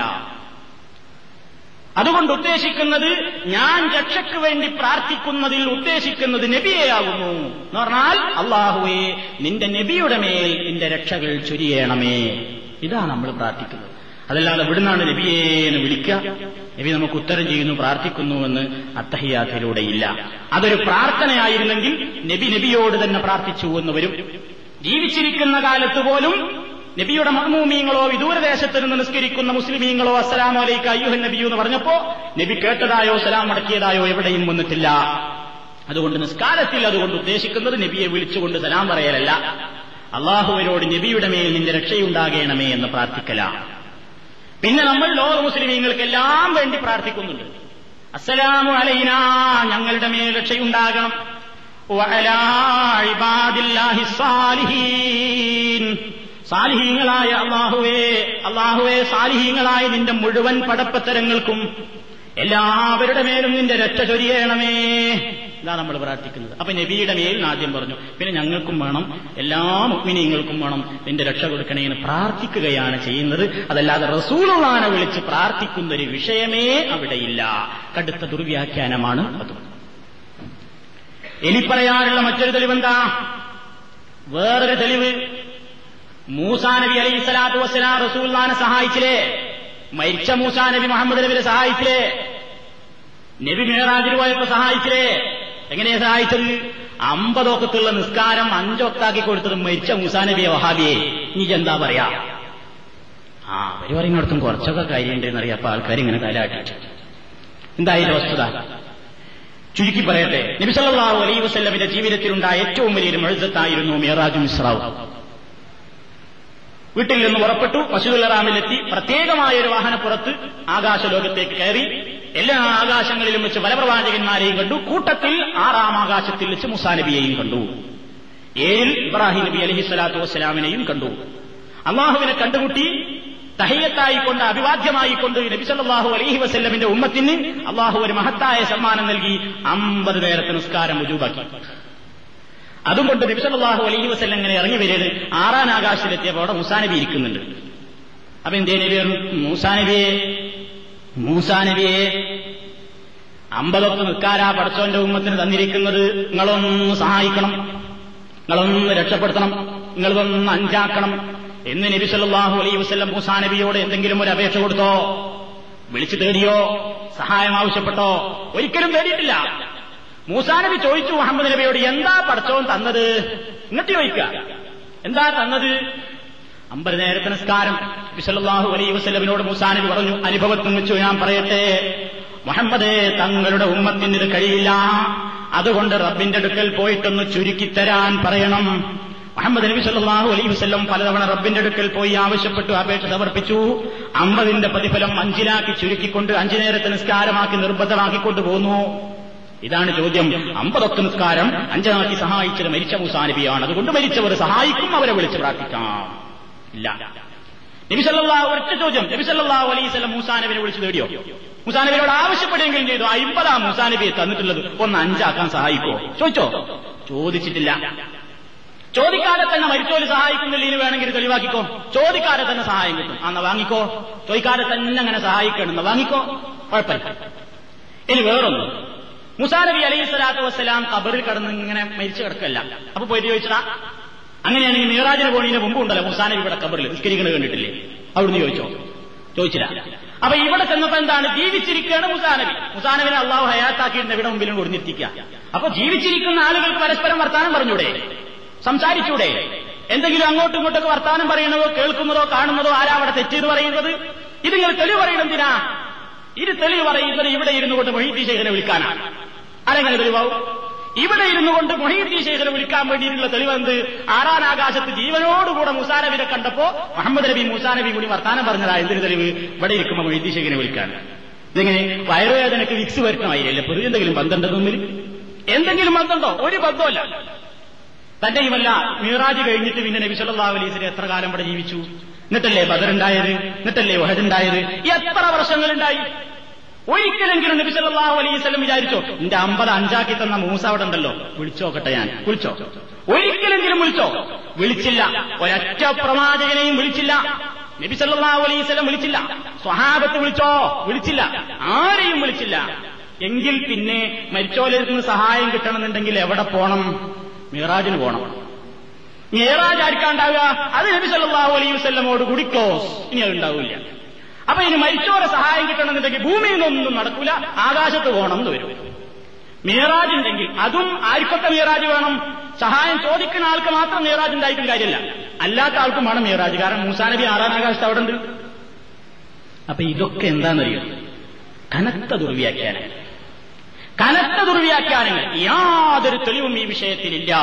അതുകൊണ്ട് ഉദ്ദേശിക്കുന്നത് ഞാൻ രക്ഷയ്ക്ക് വേണ്ടി പ്രാർത്ഥിക്കുന്നതിൽ ഉദ്ദേശിക്കുന്നത് നബിയെയാകുന്നു എന്ന് പറഞ്ഞാൽ അള്ളാഹുവേ നിന്റെ നബിയുടെ മേൽ നിന്റെ രക്ഷകൾ ചൊരിയണമേ. ഇതാണ് നമ്മൾ പ്രാർത്ഥിക്കുന്നത്. അതല്ലാതെ ഇവിടുന്നാണ് നബിയേന്ന് വിളിക്കുക? നബി നമുക്ക് ഉത്തരം ചെയ്യുന്നു പ്രാർത്ഥിക്കുന്നു പ്രാർത്ഥിക്കുന്നുവെന്ന് അത്തഹിയാത്തിലൂടെ ഇല്ല. അതൊരു പ്രാർത്ഥനയായിരുന്നെങ്കിൽ നബി നബിയോട് തന്നെ പ്രാർത്ഥിച്ചു എന്ന് വരും. ജീവിച്ചിരിക്കുന്ന കാലത്ത് പോലും നബിയുടെ മഹ്മൂമീങ്ങളോ വിദൂരദേശത്ത് നിന്ന് നിസ്കരിക്കുന്ന മുസ്ലിമീങ്ങളോ അസ്സലാം അലൈക്ക് അയ്യുഹൻ നബിയു എന്ന് പറഞ്ഞപ്പോ നബി കേട്ടതായോ സലാം മടക്കിയതായോ എവിടെയും വന്നിട്ടില്ല. അതുകൊണ്ട് നിസ്കാരത്തിൽ അതുകൊണ്ട് ഉദ്ദേശിക്കുന്നത് നബിയെ വിളിച്ചുകൊണ്ട് സലാം പറയലല്ല. അള്ളാഹുവിനോട് നബിയുടെ മേൽ നിന്റെ രക്ഷയുണ്ടാകേണമേ എന്ന് പ്രാർത്ഥിക്കലാണ് പിന്നെ നമ്മൾ ലോക മുസ്ലിമീങ്ങൾക്കെല്ലാം വേണ്ടി പ്രാർത്ഥിക്കുന്നുണ്ട്. അസ്സലാമു അലൈനാ ഞങ്ങളുടെ മേൽ രക്ഷയുണ്ടാകണം. സാലിഹീങ്ങളായ അള്ളാഹുവേ അള്ളാഹുവേ സാലിഹീങ്ങളായ നിന്റെ മുഴുവൻ പടപ്പത്തരങ്ങൾക്കും എല്ലാവരുടെ മേലും നിന്റെ രക്ഷ ചൊരിയണമേ. ഇതാ നമ്മൾ പ്രാർത്ഥിക്കുന്നത്. അപ്പൊ നബിയുടെ മേൽ ആദ്യം പറഞ്ഞു പിന്നെ ഞങ്ങൾക്കും വേണം എല്ലാ മുഗ്മിനീങ്ങൾക്കും വേണം നിന്റെ രക്ഷ കൊടുക്കണേ എന്ന് പ്രാർത്ഥിക്കുകയാണ് ചെയ്യുന്നത്. അതല്ലാതെ റസൂലുള്ളാനെ വിളിച്ച് പ്രാർത്ഥിക്കുന്ന ഒരു വിഷയമേ അവിടെയില്ല. കടുത്ത ദുർവ്യാഖ്യാനമാണ് അത്. ഇനി പറയാനുള്ള മറ്റൊരു തെളിവെന്താ? വേറൊരു തെളിവ്. മൂസാ നബി അലൈഹി സ്വലാത്തു വസ്സലാം റസൂല്ലാനെ സഹായിച്ചില്ലേ? മരിച്ച മൂസാ നബി മുഹമ്മദ് നബിനെ സഹായിച്ചില്ലേ? നബി മേറാജിരുവായപ്പോ സഹായിച്ചില്ലേ? എങ്ങനെയാ സഹായിച്ചത്? അമ്പതൊക്കത്തുള്ള നിസ്കാരം അഞ്ചൊക്കാക്കി കൊടുത്തത് മരിച്ച മൂസാ നബിയെ വഹാബിയെ. നീ എന്താ പറയാ? ആ അവർ പറയുന്നിടത്തും കുറച്ചൊക്കെ കാര്യമുണ്ടെന്നറിയാം. അപ്പൊ ആൾക്കാർ ഇങ്ങനെ കാലാട്ടിട്ട്. എന്തായാലും വസ്തുത ചുരുക്കി പറയട്ടെ. നബിസല്ലാഹു അലൈ വസ്ല്ലമിന്റെ ജീവിതത്തിലുണ്ടായ ഏറ്റവും വലിയൊരു മെഴുസത്തായിരുന്നു മിയറാജും മിശ്രാവ് വീട്ടിൽ നിന്ന് പുറപ്പെട്ടു മസൂദുൽ പ്രത്യേകമായ ഒരു വാഹനപ്പുറത്ത് ആകാശലോകത്തേക്ക് കയറി എല്ലാ ആകാശങ്ങളിലും വെച്ച് ബലപ്രവാചകന്മാരെയും കണ്ടു കൂട്ടത്തിൽ ആറാം ആകാശത്തിൽ വെച്ച് മുസാനബിയെയും കണ്ടു. ഏഴിൽ ഇബ്രാഹിം നബി അലഹി സ്വലാത്തു വസ്സലാമിനെയും കണ്ടു. അള്ളാഹുവിനെ കണ്ടുമുട്ടി തഹയ്യത്തായിക്കൊണ്ട് അഭിവാദ്യമായിക്കൊണ്ട് നബിസല്ലാഹു അലഹി വസ്ല്ലമിന്റെ ഉമ്മത്തിന് അള്ളാഹു ഒരു മഹത്തായ സമ്മാനം നൽകി അമ്പത് നേരത്തെ നിസ്കാരം രുജൂബാക്കി അതുകൊണ്ട് നബിസല്ലാഹു അലഹി വസ്ല്ലം ഇങ്ങനെ ഇറങ്ങി വരരുത്. ആറാൻ ആകാശത്തിലെത്തിയപ്പോൾ അവിടെ മൂസാനബി ഇരിക്കുന്നുണ്ട്. അപ്പൊ എന്തേ നബി മൂസാനബിയെ മൂസാനബിയെ അമ്പതൊക്കെ നിൽക്കാരാ പടച്ചോന്റെ ഉമ്മത്തിന് തന്നിരിക്കുന്നത്. നിങ്ങളൊന്ന് സഹായിക്കണം. നിങ്ങളൊന്ന് രക്ഷപ്പെടുത്തണം. നിങ്ങളൊന്ന് അഞ്ചാക്കണം. എന്ന് നബി സല്ലാഹു അലൈ വസ്ലം മൂസാ നബിയോട് എന്തെങ്കിലും ഒരു അപേക്ഷ കൊടുത്തോ? വിളിച്ചു തേടിയോ? സഹായം ആവശ്യപ്പെട്ടോ? ഒരിക്കലും തേടിയിട്ടില്ല. മൂസാ നബി ചോദിച്ചു മുഹമ്മദ് നബിയോട് എന്താ പടച്ചോൻ തന്നത്? എന്നിട്ട് ചോദിക്കുക. എന്താ തന്നത്? അമ്പത് നേരത്തെ നിസ്കാരം വിസലാഹു അലൈ വസ്ലമിനോട് മൂസാനബി പറഞ്ഞു അനുഭവത്തിൽ വെച്ചു ഞാൻ പറയട്ടെ. മുഹമ്മദ് തങ്ങളുടെ ഉമ്മത്തിന് ഇത് കഴിയില്ല. അതുകൊണ്ട് റബ്ബിന്റെ അടുക്കൽ പോയിട്ടൊന്ന് ചുരുക്കിത്തരാൻ പറയണം. മുഹമ്മദ് നബി സല്ലാഹു അലൈഹി വസ്ല്ലം പലതവണ റബ്ബിന്റെ അടുക്കൽ പോയി ആവശ്യപ്പെട്ടു അപേക്ഷ സമർപ്പിച്ചു. അമ്പതിന്റെ പ്രതിഫലം അഞ്ചിലാക്കി ചുരുക്കിക്കൊണ്ട് അഞ്ചു നേരത്തെ നിസ്കാരമാക്കി നിർബന്ധമാക്കിക്കൊണ്ട് പോന്നു. ഇതാണ് ചോദ്യം. അമ്പതൊക്കെ നിസ്കാരം അഞ്ചനാക്കി സഹായിച്ചത് മരിച്ച മൂസാനബിയാണ് അതുകൊണ്ട് മരിച്ചവർ സഹായിക്കും അവരെ വിളിച്ച് പ്രാർത്ഥിക്കാം. ഇല്ല. നബിസല്ലാ ഒറ്റ ചോദ്യം. നബിസല്ലാ അലൈസ് മൂസാനബിനെ വിളിച്ച് തേടിയോ? മുസാനബിയോട് ആവശ്യപ്പെടുകയും ചെയ്തു. അമ്പതാ മൂസാനബിയെ തന്നിട്ടുള്ളത് ഒന്ന് അഞ്ചാക്കാൻ സഹായിക്കോ? ചോദിച്ചോ? ചോദിച്ചിട്ടില്ല. ചോദിക്കാതെ തന്നെ മരിച്ചോൽ സഹായിക്കുന്നില്ല വേണമെങ്കിൽ തെളിവാക്കിക്കോ. ചോദിക്കാതെ തന്നെ സഹായം കിട്ടും. അന്ന് വാങ്ങിക്കോ. ചോദിക്കാതെ തന്നെ അങ്ങനെ സഹായിക്കണം. വാങ്ങിക്കോ. കുഴപ്പമില്ല. ഇനി വേറൊന്നും. മുസാനബി അലൈഹി സ്വലാത്തു വസ്സലാം കബറിൽ കടന്ന് ഇങ്ങനെ മരിച്ചു കിടക്കല്ല. അപ്പൊ പോയി ചോദിച്ചതാ? അങ്ങനെയാണെങ്കിൽ നീറാജിന് പോണീന് മുമ്പ് ഉണ്ടല്ലോ മുസാനബി ഇവിടെ കബറിൽ നിസ്കരിക്കുന്നത് കണ്ടിട്ടില്ലേ? അവിടുന്ന് ചോദിച്ചോ? ചോദിച്ചില്ല. അപ്പൊ ഇവിടെ ചെന്നപ്പോ എന്താണ്? ജീവിച്ചിരിക്കുകയാണ് മുസാനബി. മുസാനബിനെ അള്ളാഹു ഹയാത്താക്കിയിട്ടുണ്ട് ഇവിടെ മുമ്പിലും കൊടുത്തിരിക്കുക. അപ്പൊ ജീവിച്ചിരിക്കുന്ന ആളുകൾക്ക് പരസ്പരം വർത്താനം പറഞ്ഞൂടെ? സംസാരിച്ചൂടെ? എന്തെങ്കിലും അങ്ങോട്ടും ഇങ്ങോട്ടൊക്കെ വർത്താനം പറയണതോ കേൾക്കുന്നതോ കാണുന്നതോ ആരാ അവിടെ തെറ്റെന്ന് പറയുന്നത്? ഇതിങ്ങനെ തെളിവ് പറയണെന്തിനാ ഇത് തെളിവ് പറയുന്നത് ഇവിടെ ഇരുന്നു കൊണ്ട് മൊഹീദ്ദി ശേഖരെ വിളിക്കാനാണ് ആരെങ്ങനെ തെളിവാവും ഇവിടെ ഇരുന്നു കൊണ്ട് മൊഹീദ്ദി ശേഖരെ വിളിക്കാൻ വേണ്ടിയിട്ടുള്ള തെളിവെന്ത്? ആറാൻ ആകാശത്ത് ജീവനോടുകൂടെ മുസാനബിനെ കണ്ടപ്പോ മുഹമ്മദ് നബി മുസാനബി കൂടി വർത്താനം പറഞ്ഞതാ. എന്തിന് തെളിവ്? ഇവിടെ ഇരിക്കുമ്പോൾ മൊഹീദ്ദി ശേഖരെ വിളിക്കാൻ. ഇതിങ്ങനെ വയറുവേദനക്ക് വിക്സ് വരുത്തമായില്ലേ പൊതു എന്തെങ്കിലും ബന്ധമുണ്ടോ തമ്മിൽ എന്തെങ്കിലും ബന്ധമുണ്ടോ? ഒരു ബന്ധമല്ല തന്റെയുമല്ല മീറാജ് കഴിഞ്ഞിട്ട് പിന്നെ നബി സല്ലാ വസല്ലം എത്ര കാലം ഇവിടെ ജീവിച്ചു? എന്നിട്ടല്ലേ ബദറുണ്ടായത് എന്നിട്ടല്ലേ വഹദുണ്ടായത് എത്ര വർഷങ്ങളുണ്ടായി ഒരിക്കലെങ്കിലും നബി സല്ലാഹു അലൈവല്ലം വിചാരിച്ചോ എന്റെ അമ്പത് അഞ്ചാക്കി തന്ന മൂസ അവിടെ ഉണ്ടല്ലോ വിളിച്ചോക്കട്ടെ ഞാൻ വിളിച്ചോ? ഒരിക്കലെങ്കിലും വിളിച്ചോ? വിളിച്ചില്ല. ഒരൊറ്റ പ്രവാചകനെയും വിളിച്ചില്ല. നബി സല്ലാഹു അലൈവല്ലം വിളിച്ചില്ല. സ്വഹാബത്ത് വിളിച്ചോ? വിളിച്ചില്ല. ആരെയും വിളിച്ചില്ല. എങ്കിൽ പിന്നെ മരിച്ചോലിരുന്ന് സഹായം കിട്ടണമെന്നുണ്ടെങ്കിൽ എവിടെ പോണം? മിറാജിന് പോണം. മിറാജ് ആർക്കാണ്ടാവുക അത് നബി സല്ലാഹു അലൈഹി വസ്ല്ലമോട് കൂടി ക്ലോസ് ഇനി അത് ഉണ്ടാവില്ല. അപ്പൊ ഇനി മരിച്ചവരെ സഹായം കിട്ടണമെന്നുണ്ടെങ്കിൽ ഭൂമിയിൽ നിന്നൊന്നും നടക്കൂല. ആകാശത്ത് പോകണം എന്ന് വരും. മീറാജ് ഉണ്ടെങ്കിൽ അതും ആർക്കൊക്കെ മീറാജ് വേണം? സഹായം ചോദിക്കുന്ന ആൾക്ക് മാത്രം മീറാജ് ഉണ്ടായിട്ടും കാര്യമില്ല. അല്ലാത്ത ആൾക്കും വേണം മീറാജ്. കാരണം മൂസാനബി ആറാം ആകാശത്ത് അവിടെ ഉണ്ട് അപ്പൊ ഇതൊക്കെ എന്താണെന്നറിയോ കനത്ത ദുർവ്യാഖ്യാനങ്ങൾ. കനത്ത ദുർവ്യാഖ്യാനങ്ങൾ. യാതൊരു തെളിവും ഈ വിഷയത്തിലില്ല.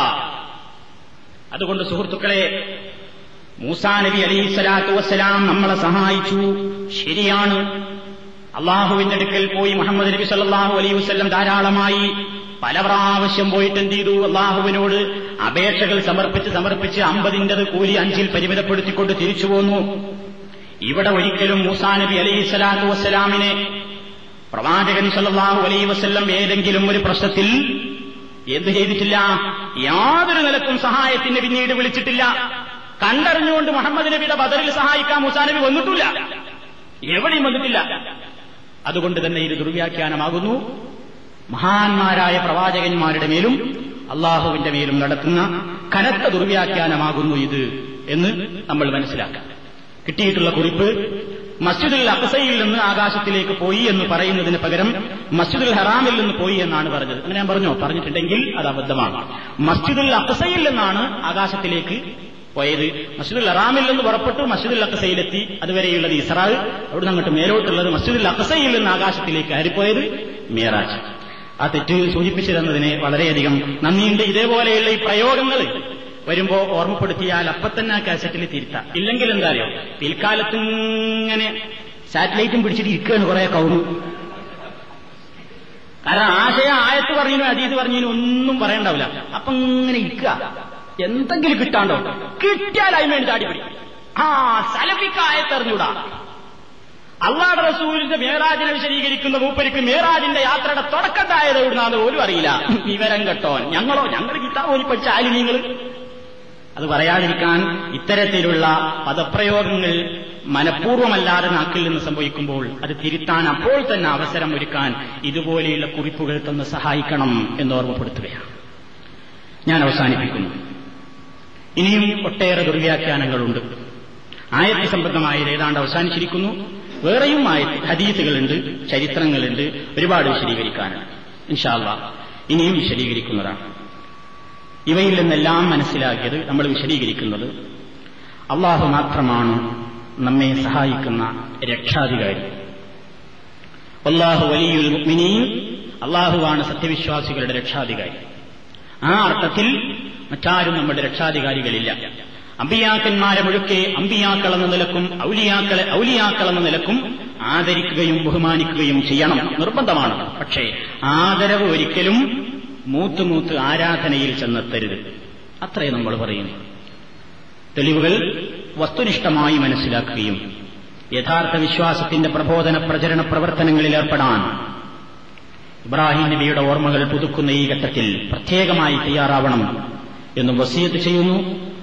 അതുകൊണ്ട് സുഹൃത്തുക്കളെ മൂസാ നബി അലൈഹി സ്വലാത്തു വസ്സലാം നമ്മളെ സഹായിച്ചു. ശരിയാണ്. അള്ളാഹുവിന്റെ അടുക്കൽ പോയി മുഹമ്മദ് നബി സല്ലാഹു അലൈഹി വസ്ലം ധാരാളമായി പല പ്രാവശ്യം പോയിട്ട് എന്ത് ചെയ്തു? അള്ളാഹുവിനോട് അപേക്ഷകൾ സമർപ്പിച്ച് സമർപ്പിച്ച് അമ്പതിന്റെത് കൂലി അഞ്ചിൽ പരിമിതപ്പെടുത്തിക്കൊണ്ട് തിരിച്ചു പോന്നു. ഇവിടെ ഒരിക്കലും മൂസാ നബി അലൈഹി സ്വലാത്തു വസ്സലാമിനെ പ്രവാചകൻ സല്ലാഹു അലൈ വസ്ല്ലം ഏതെങ്കിലും ഒരു പ്രശ്നത്തിൽ എന്ത് ചെയ്തിട്ടില്ല? യാതൊരു നിലക്കും സഹായത്തിന് പിന്നീട് വിളിച്ചിട്ടില്ല. കണ്ടറിഞ്ഞുകൊണ്ട് മുഹമ്മദ് നബിയുടെ ബദറിൽ സഹായിക്കാൻ മുസാനബി വന്നിട്ടില്ല. എവിടെയും വന്നിട്ടില്ല. അതുകൊണ്ട് തന്നെ ഇത് ദുർവ്യാഖ്യാനമാകുന്നു. മഹാന്മാരായ പ്രവാചകന്മാരുടെ മേലും അള്ളാഹുവിന്റെ മേലും നടത്തുന്ന കനത്ത ദുർവ്യാഖ്യാനമാകുന്നു ഇത് എന്ന് നമ്മൾ മനസ്സിലാക്കാം. കിട്ടിയിട്ടുള്ള കുറിപ്പ് മസ്ജിദുൽ അക്സയിൽ നിന്ന് ആകാശത്തിലേക്ക് പോയി എന്ന് പറയുന്നതിന് പകരം മസ്ജിദുൽ ഹറാമിൽ നിന്ന് പോയി എന്നാണ് പറഞ്ഞത്. അങ്ങനെ ഞാൻ പറഞ്ഞോ? പറഞ്ഞിട്ടുണ്ടെങ്കിൽ അത് അബദ്ധമാണ്. മസ്ജിദുൽ അക്സയിൽ നിന്നാണ് ആകാശത്തിലേക്ക് പോയത്. മസ്ജിദുൽ അറാമിൽ നിന്ന് പുറപ്പെട്ടു മസ്ജിദുൽ അക്കസയിലെത്തി അതുവരെയുള്ളത് ഇസ്രാൽ അവിടെ അങ്ങോട്ട് മേലോട്ടുള്ളത് മസ്ജിദുൽ അക്കസയിൽ നിന്ന് ആകാശത്തിലേക്ക് ആരിപ്പോയത് മീറാജ്. ആ തെറ്റ് സൂചിപ്പിച്ചിരുന്നതിന് വളരെയധികം നന്ദിയുണ്ട്. ഇതേപോലെയുള്ള ഈ പ്രയോഗങ്ങൾ വരുമ്പോ ഓർമ്മപ്പെടുത്തിയാൽ അപ്പൊ തന്നെ ആ കാസറ്റിൽ തിരുത്താം. ഇല്ലെങ്കിൽ എന്താ അറിയോ പിൽക്കാലത്ത് ഇങ്ങനെ സാറ്റലൈറ്റും പിടിച്ചിട്ട് ഇരിക്കുകയാണ് കുറെ കൗമു കാരണം ആശയ ആയത്ത് പറഞ്ഞു അതീത് പറഞ്ഞു ഒന്നും പറയണ്ടാവില്ല. അപ്പൊ ഇങ്ങനെ ഇരിക്കുക. എന്തെങ്കിലും കിട്ടാണ്ടോ? കിട്ടിയാൽ അതിന് ചാടി പിടി ആ സലഫിക്ക് ആയത്തെറിഞ്ഞൂടാ അള്ളാഹ് റസൂലിന്റെ മേറാജിനെ വിശദീകരിക്കുന്ന മൂപ്പരിക്ക് മേറാജിന്റെ യാത്രയുടെ തുടക്കത്തായത് എവിടുന്നാന്ന് പോലും അറിയില്ല. വിവരം കെട്ടോൻ ഞങ്ങളോ ഞങ്ങൾ കിട്ടാൻ പോലും പഠിച്ച ആലിനീങ്ങൾ അത് പറയാതിരിക്കാൻ ഇത്തരത്തിലുള്ള പദപ്രയോഗങ്ങൾ മനഃപൂർവമല്ലാതെ നാക്കിൽ നിന്ന് സംഭവിക്കുമ്പോൾ അത് തിരുത്താൻ അപ്പോൾ തന്നെ അവസരം ഒരുക്കാൻ ഇതുപോലെയുള്ള കുറിപ്പുകൾ തന്ന് സഹായിക്കണം എന്ന് ഓർമ്മപ്പെടുത്തുകയാണ് ഞാൻ അവസാനിപ്പിക്കുന്നു. ഇനിയും ഒട്ടേറെ ദുർവ്യാഖ്യാനങ്ങളുണ്ട്. ആയത്ത് സംബന്ധമായത് ഏതാണ്ട് അവസാനിച്ചിരിക്കുന്നു. വേറെയും ആയ ഹദീസുകളുണ്ട് ചരിത്രങ്ങളുണ്ട് ഒരുപാട് വിശദീകരിക്കാനുണ്ട് ഇൻഷാല്ല ഇനിയും വിശദീകരിക്കുന്നതാണ്. ഇവയിൽ നിന്നെല്ലാം മനസ്സിലാക്കിയത് നമ്മൾ വിശദീകരിക്കുന്നത്. അള്ളാഹു മാത്രമാണ് നമ്മെ സഹായിക്കുന്ന രക്ഷാധികാരി. അള്ളാഹു വലിയുൽ അള്ളാഹുവാണ് സത്യവിശ്വാസികളുടെ രക്ഷാധികാരി. ആ അർത്ഥത്തിൽ മറ്റാരും നമ്മുടെ രക്ഷാധികാരികളില്ല. അമ്പിയാക്കന്മാരെ മുഴുക്കെ അമ്പിയാക്കൾ എന്ന നിലക്കും ഔലിയാക്കളെ ഔലിയാക്കൾ എന്ന നിലക്കും ആദരിക്കുകയും ബഹുമാനിക്കുകയും ചെയ്യണം. നിർബന്ധമാണ്. പക്ഷേ ആദരവ് ഒരിക്കലും മൂത്ത് മൂത്ത് ആരാധനയിൽ ചെന്നെത്തരുത്. അത്രേ നമ്മൾ പറയുന്നു തെളിവുകൾ വസ്തുനിഷ്ഠമായി മനസ്സിലാക്കുകയും യഥാർത്ഥ വിശ്വാസത്തിന്റെ പ്രബോധന പ്രചരണ പ്രവർത്തനങ്ങളിൽ ഏർപ്പെടാൻ. ഇബ്രാഹിം നബിയുടെ ഓർമ്മകൾ പുതുക്കുന്ന ഈ ഘട്ടത്തിൽ പ്രത്യേകമായി തയ്യാറാവണം എന്നും വസീയത്ത് ചെയ്യുന്നു.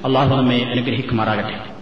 അള്ളാഹു നമ്മെ അനുഗ്രഹിക്കുമാറാകട്ടെ.